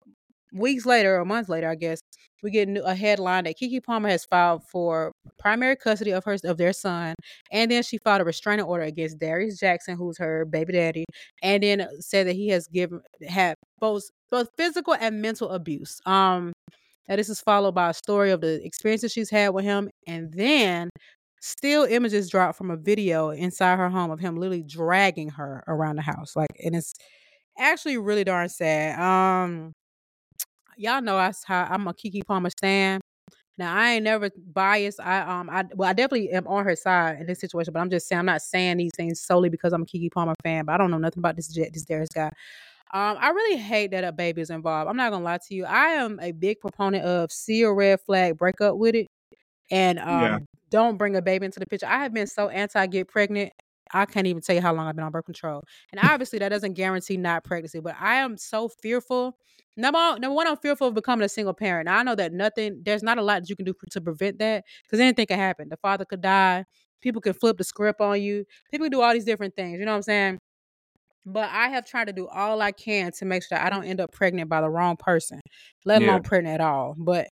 weeks later or months later, I guess, we get a headline that Keke Palmer has filed for primary custody of her of their son, and then she filed a restraining order against Darius Jackson, who's her baby daddy, and then said that he has given had both both physical and mental abuse. Um, and this is followed by a story of the experiences she's had with him, and then still images dropped from a video inside her home of him literally dragging her around the house, like, and it's actually really darn sad. Um y'all know I, how I'm a Keke Palmer stan. Now I ain't never biased. I um I well I definitely am on her side in this situation, but I'm just saying I'm not saying these things solely because I'm a Keke Palmer fan. But I don't know nothing about this this Darius guy. Um, I really hate that a baby is involved. I'm not gonna lie to you. I am a big proponent of see a red flag, break up with it, and Yeah. um don't bring a baby into the picture. I have been so anti get pregnant. I can't even tell you how long I've been on birth control. And obviously that doesn't guarantee not pregnancy, but I am so fearful. Number one, number one, I'm fearful of becoming a single parent. Now I know that nothing, there's not a lot that you can do to prevent that because anything can happen. The father could die, people can flip the script on you, people can do all these different things. You know what I'm saying? But I have tried to do all I can to make sure that I don't end up pregnant by the wrong person, let Yeah. alone pregnant at all. But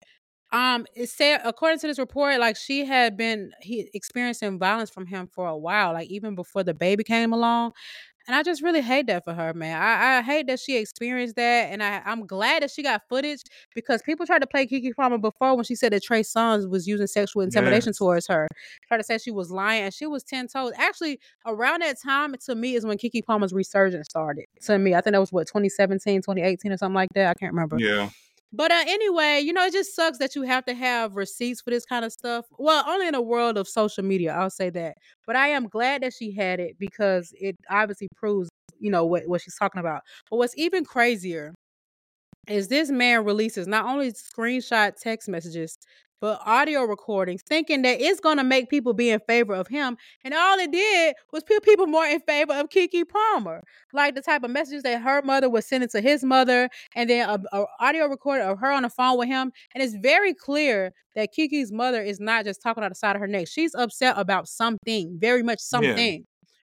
um, it said according to this report, like she had been he experiencing violence from him for a while, like even before the baby came along. And I just really hate that for her, man. I, I hate that she experienced that, and I, I'm glad that she got footage because people tried to play Keke Palmer before when she said that Trey Songz was using sexual intimidation Yes. towards her. Tried to say she was lying, and she was ten toes. Actually, around that time, to me, is when Keke Palmer's resurgence started. To me, I think that was what 2017, 2018, or something like that. I can't remember. Yeah. But uh, anyway, you know, it just sucks that you have to have receipts for this kind of stuff. Well, only in a world of social media, I'll say that. But I am glad that she had it because it obviously proves, you know, what, what she's talking about. But what's even crazier is this man releases not only screenshot text messages, but audio recordings, thinking that it's going to make people be in favor of him. And all it did was put people more in favor of Keke Palmer. Like the type of messages that her mother was sending to his mother, and then a, a audio recording of her on the phone with him. And it's very clear that Keke's mother is not just talking out the side of her neck. She's upset about something, very much Yeah. something.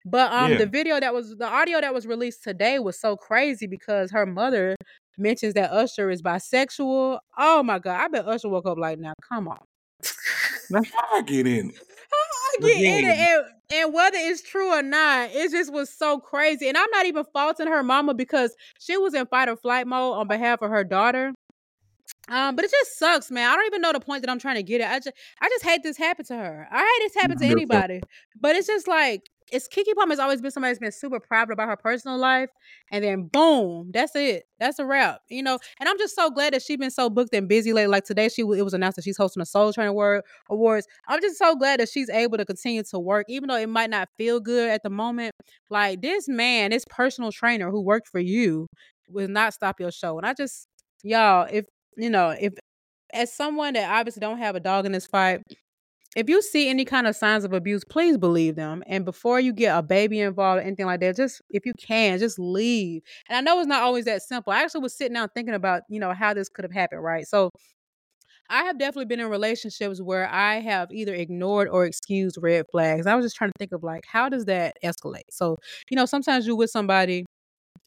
But um, Yeah. the video that was the audio that was released today was so crazy because her mother mentions that Usher is bisexual. Oh my god, I bet Usher woke up like, now come on. That's how I get in it. I get in it, and, and whether it's true or not, it just was so crazy. And I'm not even faulting her mama because she was in fight or flight mode on behalf of her daughter. Um, but it just sucks, man. I don't even know the point that I'm trying to get at. I just, I just hate this happen to her. I hate this happen to anybody. But it's just like it's Keke Palmer's always been somebody that's been super private about her personal life, and then boom, that's it. That's a wrap, you know. And I'm just so glad that she's been so booked and busy lately. Like today, she it was announced that she's hosting a Soul Train Award awards. I'm just so glad that she's able to continue to work, even though it might not feel good at the moment. Like this man, this personal trainer who worked for you, will not stop your show. And I just, y'all, if you know, if as someone that obviously don't have a dog in this fight, if you see any kind of signs of abuse, please believe them. And before you get a baby involved or anything like that, just if you can, just leave. And I know it's not always that simple. I actually was sitting down thinking about, you know, how this could have happened, right? So I have definitely been in relationships where I have either ignored or excused red flags. I was just trying to think of like how does that escalate? So, you know, sometimes you're with somebody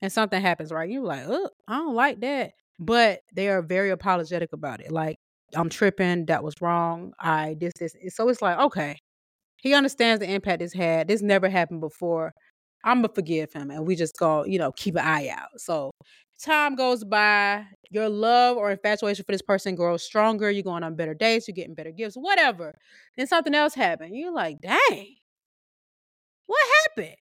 and something happens, right? You're like, oh, I don't like that. But they are very apologetic about it. Like, I'm tripping, that was wrong. I this, this. So it's like, okay. He understands the impact this had. This never happened before. I'm gonna forgive him and we just go, you know, keep an eye out. So time goes by, your love or infatuation for this person grows stronger, you're going on better dates, you're getting better gifts, whatever. Then something else happened. You're like, dang, what happened?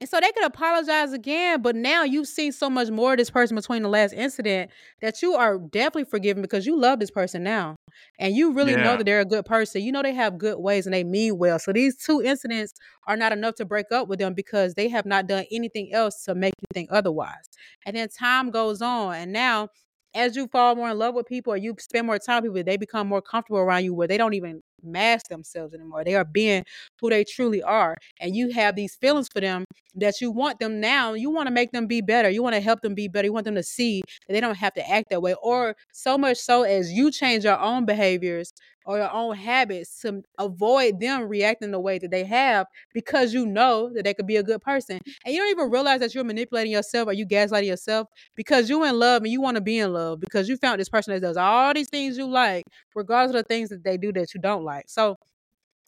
And so they could apologize again, but now you've seen so much more of this person between the last incident that you are definitely forgiven because you love this person now. And you really know that they're a good person. You know they have good ways and they mean well. So these two incidents are not enough to break up with them because they have not done anything else to make you think otherwise. And then time goes on, and now as you fall more in love with people or you spend more time with people, they become more comfortable around you where they don't even mask themselves anymore. They are being who they truly are. And you have these feelings for them that you want them now. You want to make them be better. You want to help them be better. You want them to see that they don't have to act that way. Or so much so as you change your own behaviors or your own habits to avoid them reacting the way that they have because you know that they could be a good person. And you don't even realize that you're manipulating yourself or you gaslighting yourself because you in love and you want to be in love because you found this person that does all these things you like, regardless of the things that they do that you don't like. So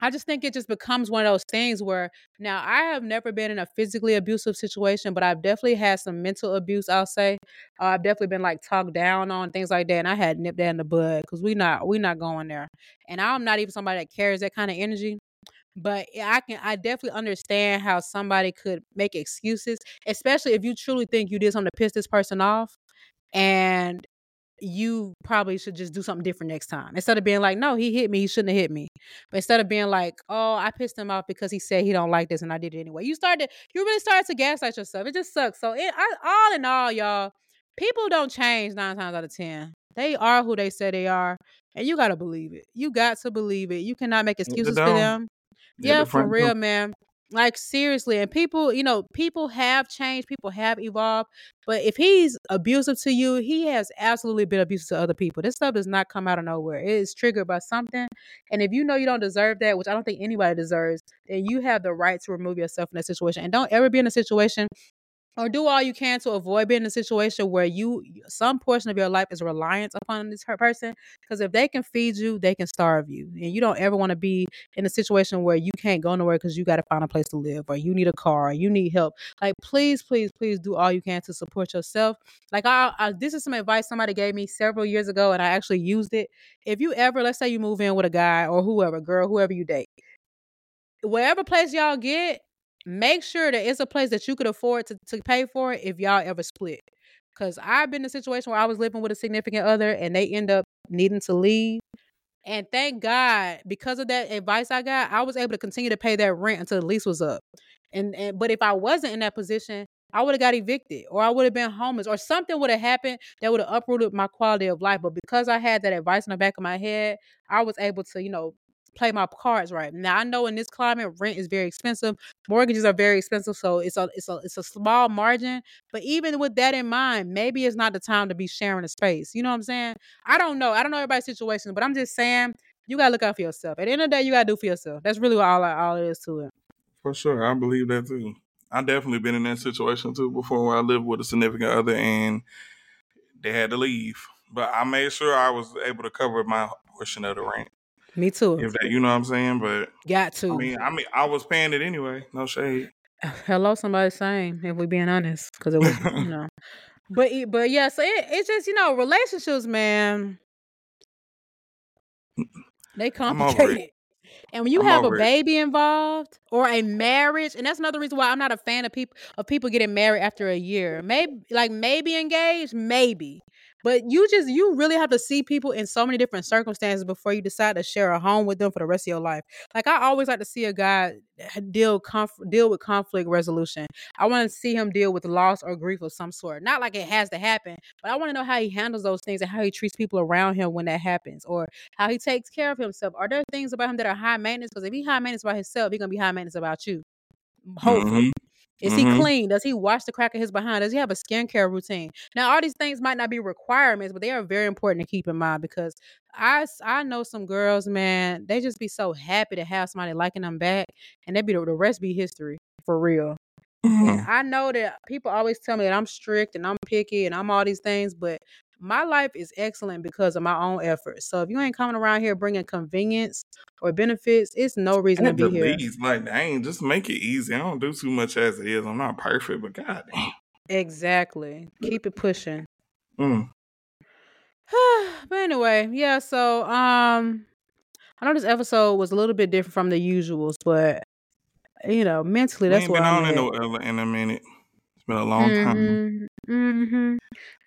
I just think it just becomes one of those things where now I have never been in a physically abusive situation, but I've definitely had some mental abuse. I'll say uh, I've definitely been like talked down on things like that, and I had nipped that in the bud because we not we not going there. And I'm not even somebody that carries that kind of energy. But I can I definitely understand how somebody could make excuses, especially if you truly think you did something to piss this person off, and you probably should just do something different next time. Instead of being like, no, he hit me, he shouldn't have hit me. But instead of being like, oh, I pissed him off because he said he don't like this and I did it anyway. You started, you really started to gaslight yourself. It just sucks. So it, I, all in all, y'all, people don't change nine times out of ten. They are who they say they are, and you gotta believe it. You got to believe it. You cannot make excuses for them. Yeah, Yeah, for real, man. Like seriously, and people, you know, people have changed, people have evolved. But if he's abusive to you, he has absolutely been abusive to other people. This stuff does not come out of nowhere. It is triggered by something. And if you know you don't deserve that, which I don't think anybody deserves, then you have the right to remove yourself from that situation. And don't ever be in a situation or do all you can to avoid being in a situation where you some portion of your life is reliant upon this person because if they can feed you they can starve you and you don't ever want to be in a situation where you can't go nowhere because you got to find a place to live or you need a car or you need help. Like please please please do all you can to support yourself. Like I, I this is some advice somebody gave me several years ago and i actually used it. If you ever let's say you move in with a guy or whoever girl whoever you date wherever place y'all get make sure that it's a place that you could afford to, to pay for it if y'all ever split. Cause I've been in a situation where I was living with a significant other and they end up needing to leave. And thank God, because of that advice I got, I was able to continue to pay that rent until the lease was up. And, and but if I wasn't in that position, I would have got evicted or I would have been homeless or something would have happened that would have uprooted my quality of life. But because I had that advice in the back of my head, I was able to, you know, play my cards right. Now I know in this climate rent is very expensive, mortgages are very expensive, so it's a it's a it's a small margin. But even with that in mind, maybe it's not the time to be sharing a space. You know what I'm saying? I don't know. I don't know everybody's situation, but I'm just saying you gotta look out for yourself. At the end of the day, you gotta do for yourself. That's really all all it is to it. For sure, I believe that too. I definitely been in that situation too before, where I lived with a significant other and they had to leave. But I made sure I was able to cover my portion of the rent. Me too. If that, you know what I'm saying. But Got to. I mean, I mean, I was paying it anyway. No shade. Hello, somebody saying if we being honest, because it was you know. But but yeah, so it, it's just you know relationships, man. They complicated. And when you I'm have a over it. baby involved or a marriage, and that's another reason why I'm not a fan of people of people getting married after a year. Maybe like maybe engaged, maybe. But you just you really have to see people in so many different circumstances before you decide to share a home with them for the rest of your life. Like I always like to see a guy deal conf- deal with conflict resolution. I want to see him deal with loss or grief of some sort. Not like it has to happen, but I want to know how he handles those things and how he treats people around him when that happens, or how he takes care of himself. Are there things about him that are high maintenance? Because if he high maintenance about himself, he gonna be high maintenance about you. Hopefully. Mhm. Is Mhm. he clean? Does he wash the crack of his behind? Does he have a skincare routine? Now, all these things might not be requirements, but they are very important to keep in mind because I I know some girls, man, they just be so happy to have somebody liking them back, and they be the, the rest be history for real. Mhm. I know that people always tell me that I'm strict and I'm picky and I'm all these things, but my life is excellent because of my own efforts. So if you ain't coming around here bringing convenience or benefits, it's no reason to be here. least, like, dang, just make it easy. I don't do too much as it is. I'm not perfect, but god damn. Exactly. Keep it pushing. Mm. but anyway, yeah, so um I know this episode was a little bit different from the usuals, but you know, mentally We that's been I'm on in, no, in a minute. Been a long time. Mm-hmm. Mm-hmm.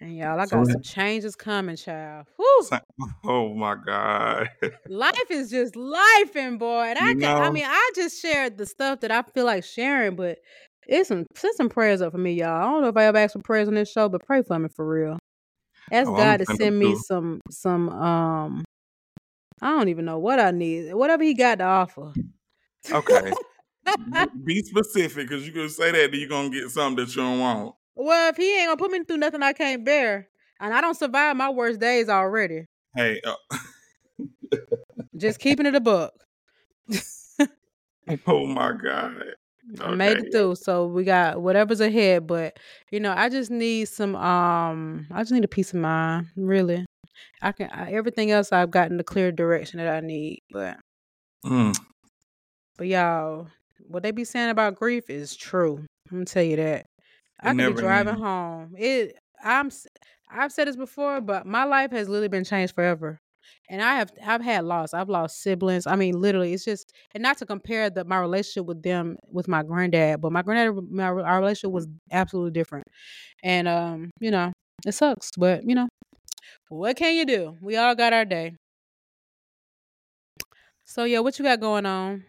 And y'all, I got we- some changes coming, child. Whew. Oh my god. life is just life and boy. And I can, I mean, I just shared the stuff that I feel like sharing, but it's some send some prayers up for me, y'all. I don't know if I ever asked for prayers on this show, but pray for me for real. Ask Oh, God I'ma send send me too. some some um I don't even know what I need. Whatever he got to offer. Okay. Be specific, because you're gonna say that, then you're gonna get something that you don't want. Well, if he ain't gonna put me through nothing I can't bear, and I don't survive my worst days already. Hey, uh, Just keeping it a buck. oh my god. I made it through, so we got whatever's ahead. But you know, I just need some. Um, I just need a peace of mind. Really, I can. I, everything else, I've gotten the clear direction that I need. But Mm. but y'all, what they be saying about grief is true. I'm gonna tell you that. I could be driving home. It. I'm. I've said this before, but my life has literally been changed forever. And I have I've had loss. I've lost siblings. I mean, literally, it's just and not to compare the my relationship with them with my granddad, but my granddad, my our relationship was absolutely different. And um, you know, it sucks, but you know, what can you do? We all got our day. So yeah, what you got going on?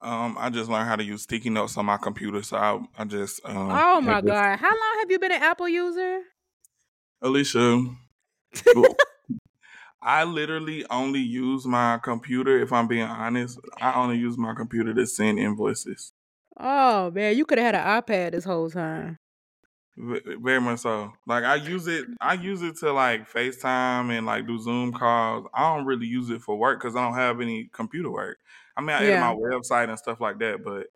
Um, I just learned how to use sticky notes on my computer, so I, I just um. oh my this- god, how long have you been an Apple user? Alicia. I literally only use my computer. If I'm being honest, I only use my computer to send invoices. Oh man, you could have had an iPad this whole time. V- Very much so. Like I use it. I use it to like FaceTime and like do Zoom calls. I don't really use it for work because I don't have any computer work. I mean, I edit Yeah. my website and stuff like that. But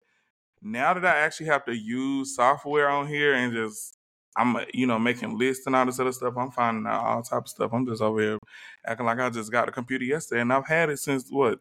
now that I actually have to use software on here and just I'm you know making lists and all this other stuff, I'm finding out all type of stuff. I'm just over here acting like I just got the computer yesterday and I've had it since what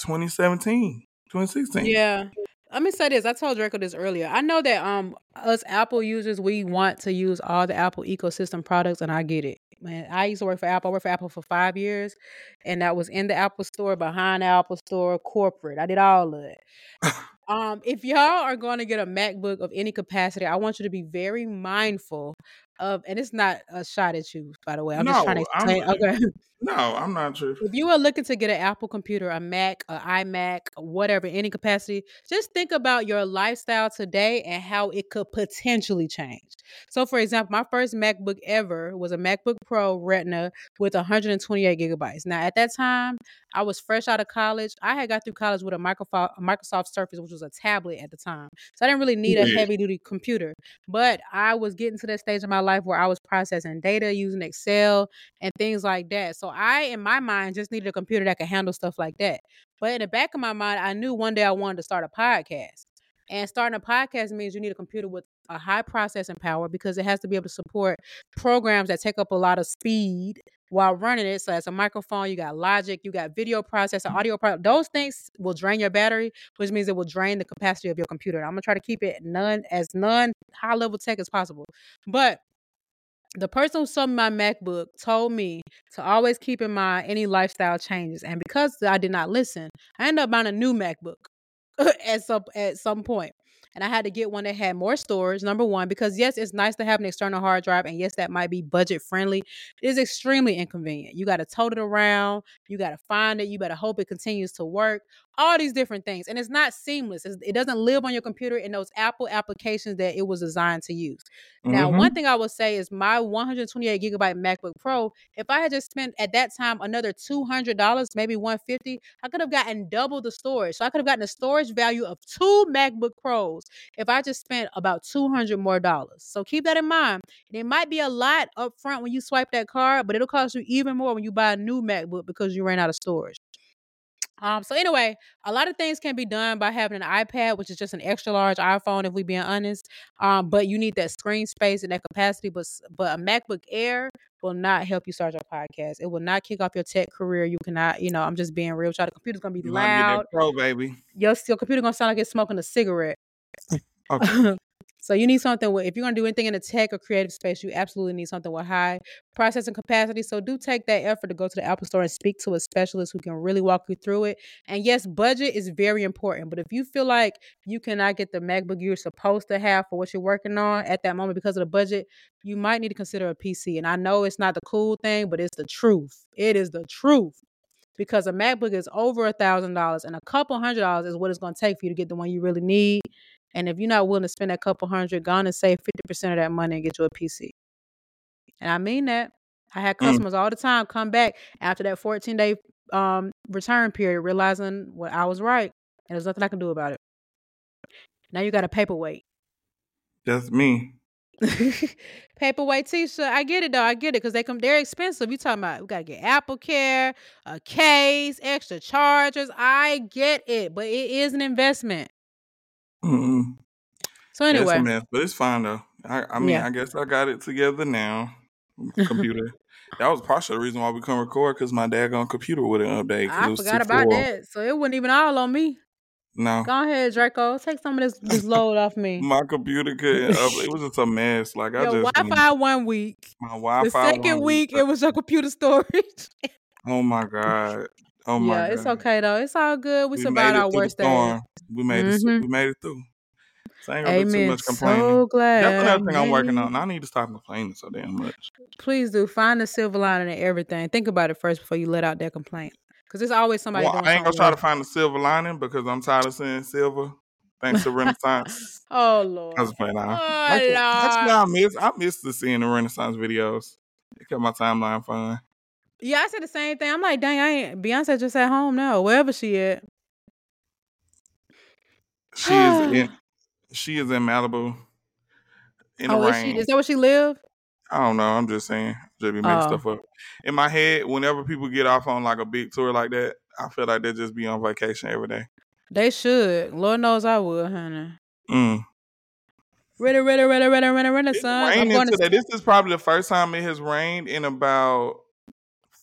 2017, 2016. Yeah. Let me say this. I told Draco this earlier. I know that um us Apple users, we want to use all the Apple ecosystem products, and I get it. Man, I used to work for Apple. I worked for Apple for five years, and that was in the Apple store, behind the Apple store, corporate. I did all of it. um, if y'all are going to get a MacBook of any capacity, I want you to be very mindful of, and it's not a shot at you, by the way. I'm just trying to No, I'm- explain. Okay. No, I'm not. If you are looking to get an Apple computer, a Mac, a iMac, whatever, any capacity, just think about your lifestyle today and how it could potentially change. So, for example, my first MacBook ever was a MacBook Pro Retina with 128 gigabytes. Now, at that time, I was fresh out of college. I had got through college with a Microsoft, a Microsoft Surface, which was a tablet at the time. So I didn't really need a Yeah. heavy duty computer. But I was getting to that stage of my life where I was processing data using Excel and things like that. So I, in my mind, just needed a computer that could handle stuff like that. But in the back of my mind, I knew one day I wanted to start a podcast. And starting a podcast means you need a computer with a high processing power because it has to be able to support programs that take up a lot of speed while running it. So as a microphone, you got logic, you got video processor, mm-hmm. audio pro those things will drain your battery, which means it will drain the capacity of your computer. I'm gonna try to keep it none as non high level tech as possible. But the person who sold me my MacBook told me to always keep in mind any lifestyle changes. And because I did not listen, I ended up buying a new MacBook at some at some point. And I had to get one that had more storage, number one, because yes, it's nice to have an external hard drive, and yes, that might be budget friendly. It is extremely inconvenient. You got to tote it around, you got to find it, you better hope it continues to work. All these different things. And it's not seamless. It's, it doesn't live on your computer in those Apple applications that it was designed to use. Now, Mhm. one thing I will say is my 128 gigabyte MacBook Pro, if I had just spent at that time another $200, maybe 150, I could have gotten double the storage. So I could have gotten a storage value of two MacBook Pros if I just spent about 200 more dollars. So keep that in mind. And it might be a lot up front when you swipe that card, but it'll cost you even more when you buy a new MacBook because you ran out of storage. Um, so anyway, a lot of things can be done by having an iPad, which is just an extra large iPhone, if we being honest. Um, but you need that screen space and that capacity. But but a MacBook Air will not help you start your podcast. It will not kick off your tech career. You cannot, you know, I'm just being real. with y'all. The computer's gonna be You loud. pro, baby. Your your computer gonna sound like it's smoking a cigarette. Okay. so you need something with if you're gonna do anything in the tech or creative space, you absolutely need something with high processing capacity. So do take that effort to go to the Apple Store and speak to a specialist who can really walk you through it. And yes, budget is very important. But if you feel like you cannot get the MacBook you're supposed to have for what you're working on at that moment because of the budget, you might need to consider a PC. And I know it's not the cool thing, but it's the truth. It is the truth. Because a MacBook is over a thousand dollars and a couple hundred dollars is what it's gonna take for you to get the one you really need. And if you're not willing to spend that couple hundred, go on and save 50% of that money and get you a PC. And I mean that. I had Mm. customers all the time come back after that 14 day um, return period, realizing what I was right. And there's nothing I can do about it. Now you got a paperweight. That's me. paperweight t-shirt. I get it though. I get it because they come. They're expensive. You talking about? We gotta get Apple Care, a case, extra chargers. I get it, but it is an investment. Mm-mm. So That's anyway, a mess, but it's fine though. I, I mean, Yeah. I guess I got it together now. Computer. that was partially the reason why we couldn't record because my daggone computer wouldn't update. I forgot about that. So it wasn't even all on me. No, Go ahead, Draco. Take some of this this load off me. my computer couldn't update. It was just a mess. Like I Your just Wi-Fi one week. my Wi-Fi. The second one week, it was your computer storage. Oh my god. Oh my yeah, god. it's okay though. It's all good. We, We survived our worst storm. We made it. Mhm. We made it through. So I ain't gonna do too much complaining. So glad. That's another thing I'm working on. I need to stop complaining so damn much. Please do find the silver lining in everything. Think about it first before you let out that complaint, because there's always somebody Well, doing I ain't gonna try to find the silver lining because I'm tired of seeing silver. Thanks to Renaissance. Oh Lord. I was playing out. Oh, Actually, actually, I Lord. miss I miss the seeing the Renaissance videos. It kept my timeline fun. Yeah, I said the same thing. I'm like, dang, I ain't Beyonce just at home now, wherever she at. She is in she is in Malibu in the oh, is she? rain. Is that where she live? I don't know. I'm just saying. Just be making Oh. stuff up. In my head, whenever people get off on like a big tour like that, I feel like they just be on vacation every day. They should. Lord knows I would, honey. Mm. Ready, ready, ready, ready, ready, It's renaissance. I'm raining today. This is probably the first time it has rained in about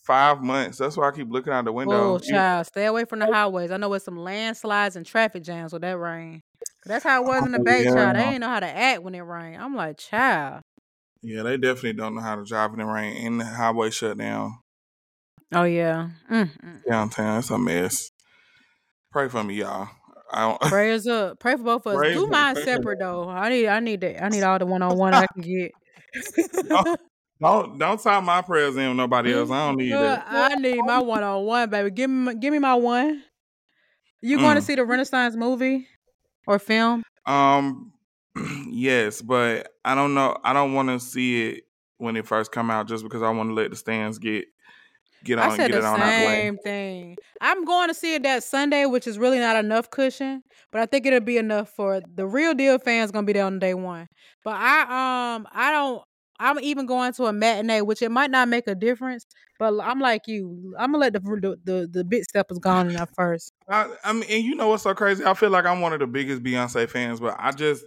five months. That's why I keep looking out the window. Oh, child, stay away from the highways. I know it's some landslides and traffic jams with that rain. That's how it was in the Oh, Bay, child. They yeah. ain't know how to act when it rain. I'm like, child. Yeah, they definitely don't know how to drive in the rain and the highway shut down Oh yeah. Mm, downtown. It's a mess. Pray for me, y'all. I don't, Prayers up. Pray for both of us. Pray Do mine separate though. I need I need that. I need all the one on one I can get. Don't don't tie my prayers in with nobody else. I don't need Girl, that. I need my one on one, baby. Give me my- give me my one. You going to Mm. see the Renaissance movie or film? Um, yes, but I don't know. I don't want to see it when it first come out, just because I want to let the stands get get on I said get it the same thing. I'm going to see it that Sunday, which is really not enough cushion, but I think it'll be enough for the real deal fans. Gonna be there on day one. But I um I don't. I'm even going to a matinee, which it might not make a difference. But I'm like you. I'm gonna let the the the, the bit steppers go on enough first. I, I mean, and you know what's so crazy? I feel like I'm one of the biggest Beyonce fans, but I just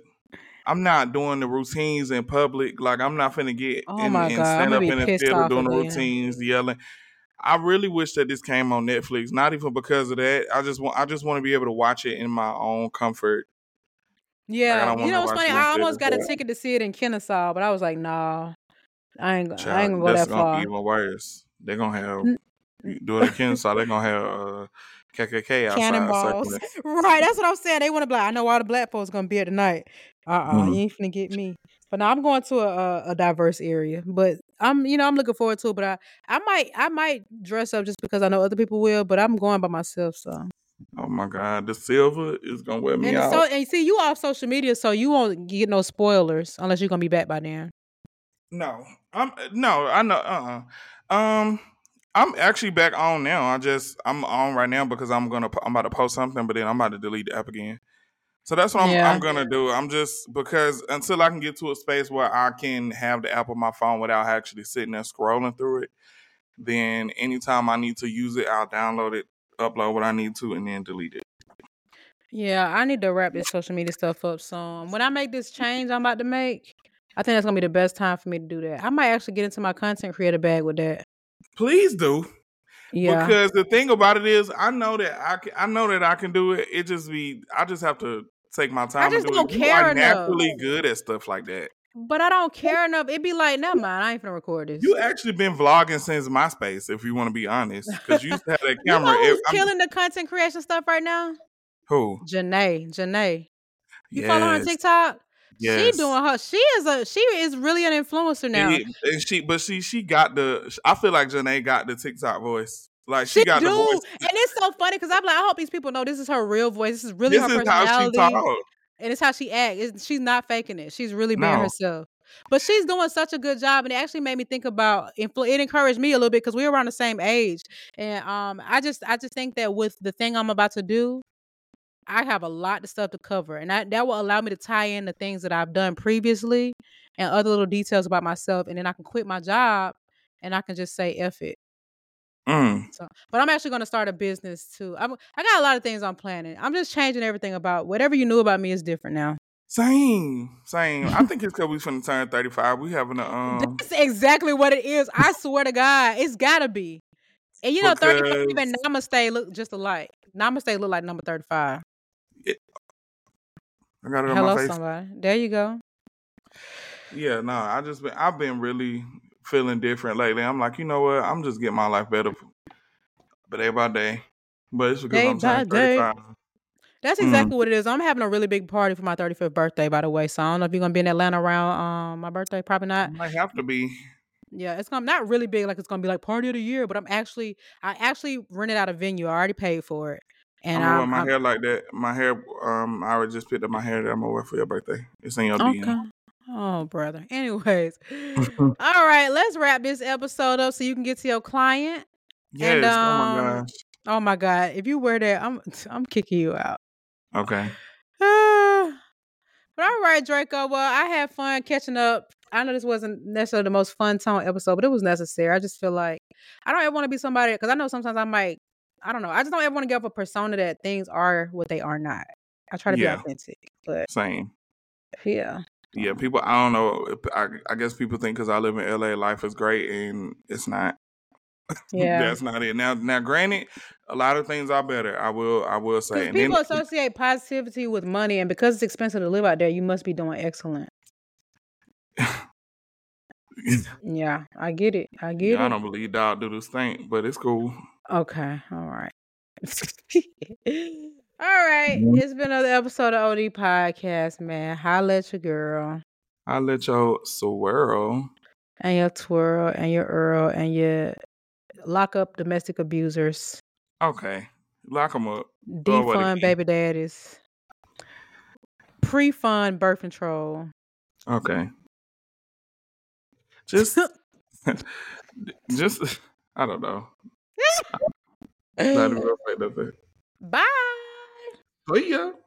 I'm not doing the routines in public. Like I'm not finna get Oh and, my and stand up in the theater doing the routines, yelling. I really wish that this came on Netflix. Not even because of that. I just want I just want to be able to watch it in my own comfort. Yeah, you know what's funny? I almost got a ticket to see it in Kennesaw, but I was like, nah, I ain't. go- I ain't gonna go that gonna far. be even worse. They're gonna have you do it in Kennesaw. They're gonna have uh, KKK outside Cannonballs. right, that's what I'm saying. They want to black. I know all the black folks gonna be here tonight. Uh uh Mm. you ain't finna get me. But now I'm going to a, a, a diverse area. But I'm you know, I'm looking forward to it. But I, I might I might dress up just because I know other people will, but I'm going by myself, so Oh my god, the silver is gonna wear me And out. so and see you off social media, so you won't get no spoilers unless you're gonna be back by then. no, I'm no, I know. Uh, uh um, I'm actually back on now. I just I'm on right now because I'm gonna I'm about to post something, but then I'm about to delete the app again. So that's what I'm, Yeah. I'm gonna do. I'm just because until I can get to a space where I can have the app on my phone without actually sitting there scrolling through it, then anytime I need to use it, I'll download it, upload what I need to, and then delete it. Yeah, I need to wrap this social media stuff up soon. When I make this change I'm about to make, I think that's gonna be the best time for me to do that. I might actually get into my content creator bag with that. Please do. Yeah. Because the thing about it is, I know that I can, I know that I can do it. It just be I just have to take my time I just and do don't it. care you are enough. naturally good at stuff like that. But I don't care enough. It'd be like, never mind, I ain't gonna record this. You actually been vlogging since MySpace, if you want to be honest, because you used to have that You camera. know who's I'm- killing the content creation stuff right now? who? Janae. Janae. You follow her on TikTok? yes. She doing her. She is a. She is really an influencer now. And, he- and she, but she, she got the. I feel like Janae got the TikTok voice. Like she, She got do, the voice. and it's so funny because I'm like, I hope these people know this is her real voice. This is really this her is how she personality, talk. And it's how she acts. She's not faking it. She's really being No. herself. But she's doing such a good job, and it actually made me think about. It encouraged me a little bit because we were around the same age, and um, I just, I just think that with the thing I'm about to do, I have a lot of stuff to cover, and that that will allow me to tie in the things that I've done previously and other little details about myself, and then I can quit my job and I can just say "f it." Mm. So, but I'm actually going to start a business too. I'm, I got a lot of things I'm planning. I'm just changing everything about whatever you knew about me is different now. Same, same. I think it's because we finna turn thirty five. We having a um. That's exactly what it is. I swear to God, it's got to be. And you know, 35 even Because- Namaste look just alike. Namaste look like number 35. I got it on Hello, my face. somebody. There you go. Yeah, no, I just been I've been really feeling different lately. I'm like, you know what? I'm just getting my life better, but day by day. But it's because Day I'm turning day. 35. That's Mhm. exactly what it is. I'm having a really big party for my 35th birthday, by the way. So I don't know if you're gonna be in Atlanta around um my birthday. Probably not. I have to be. Yeah, it's gonna not really big, like it's gonna be like party of the year, but I'm actually I actually rented out a venue. I already paid for it. And I'm I'm, my I'm- hair like that. My hair, um, I already just picked up my hair that I'm gonna wear for your birthday. It's in your okay. DM. Oh, brother. Anyways, all right, let's wrap this episode up so you can get to your client. Yes. And, oh my um, gosh. Oh my God, if you wear that, I'm I'm kicking you out. Okay. but all right, Draco. Well, I had fun catching up. I know this wasn't necessarily the most fun tone episode, but it was necessary. I just feel like I don't ever want to be somebody because I know sometimes I might. I don't know. I just don't ever want to give up a persona that things are what they are not. I try to Yeah. be authentic, but Same. yeah, Yeah. People. I don't know. I, I guess people think because I live in LA, life is great, and it's not. yeah. That's not it. Now, now, granted, a lot of things are better. I will. I will say. And then, people associate positivity with money, and because it's expensive to live out there, you must be doing excellent. Yeah, I get it. I get Yeah, I don't believe dog do this thing, but it's cool. Okay, all right. all right. Mhm. It's been another episode of OD Podcast, man. Holla at your girl I let your swirl. and your twirl and your earl and your lock up domestic abusers, Okay, lock them up. Go with it, defund baby daddies, pre-fund birth control. Okay. Just, just, I don't know. Not even gonna say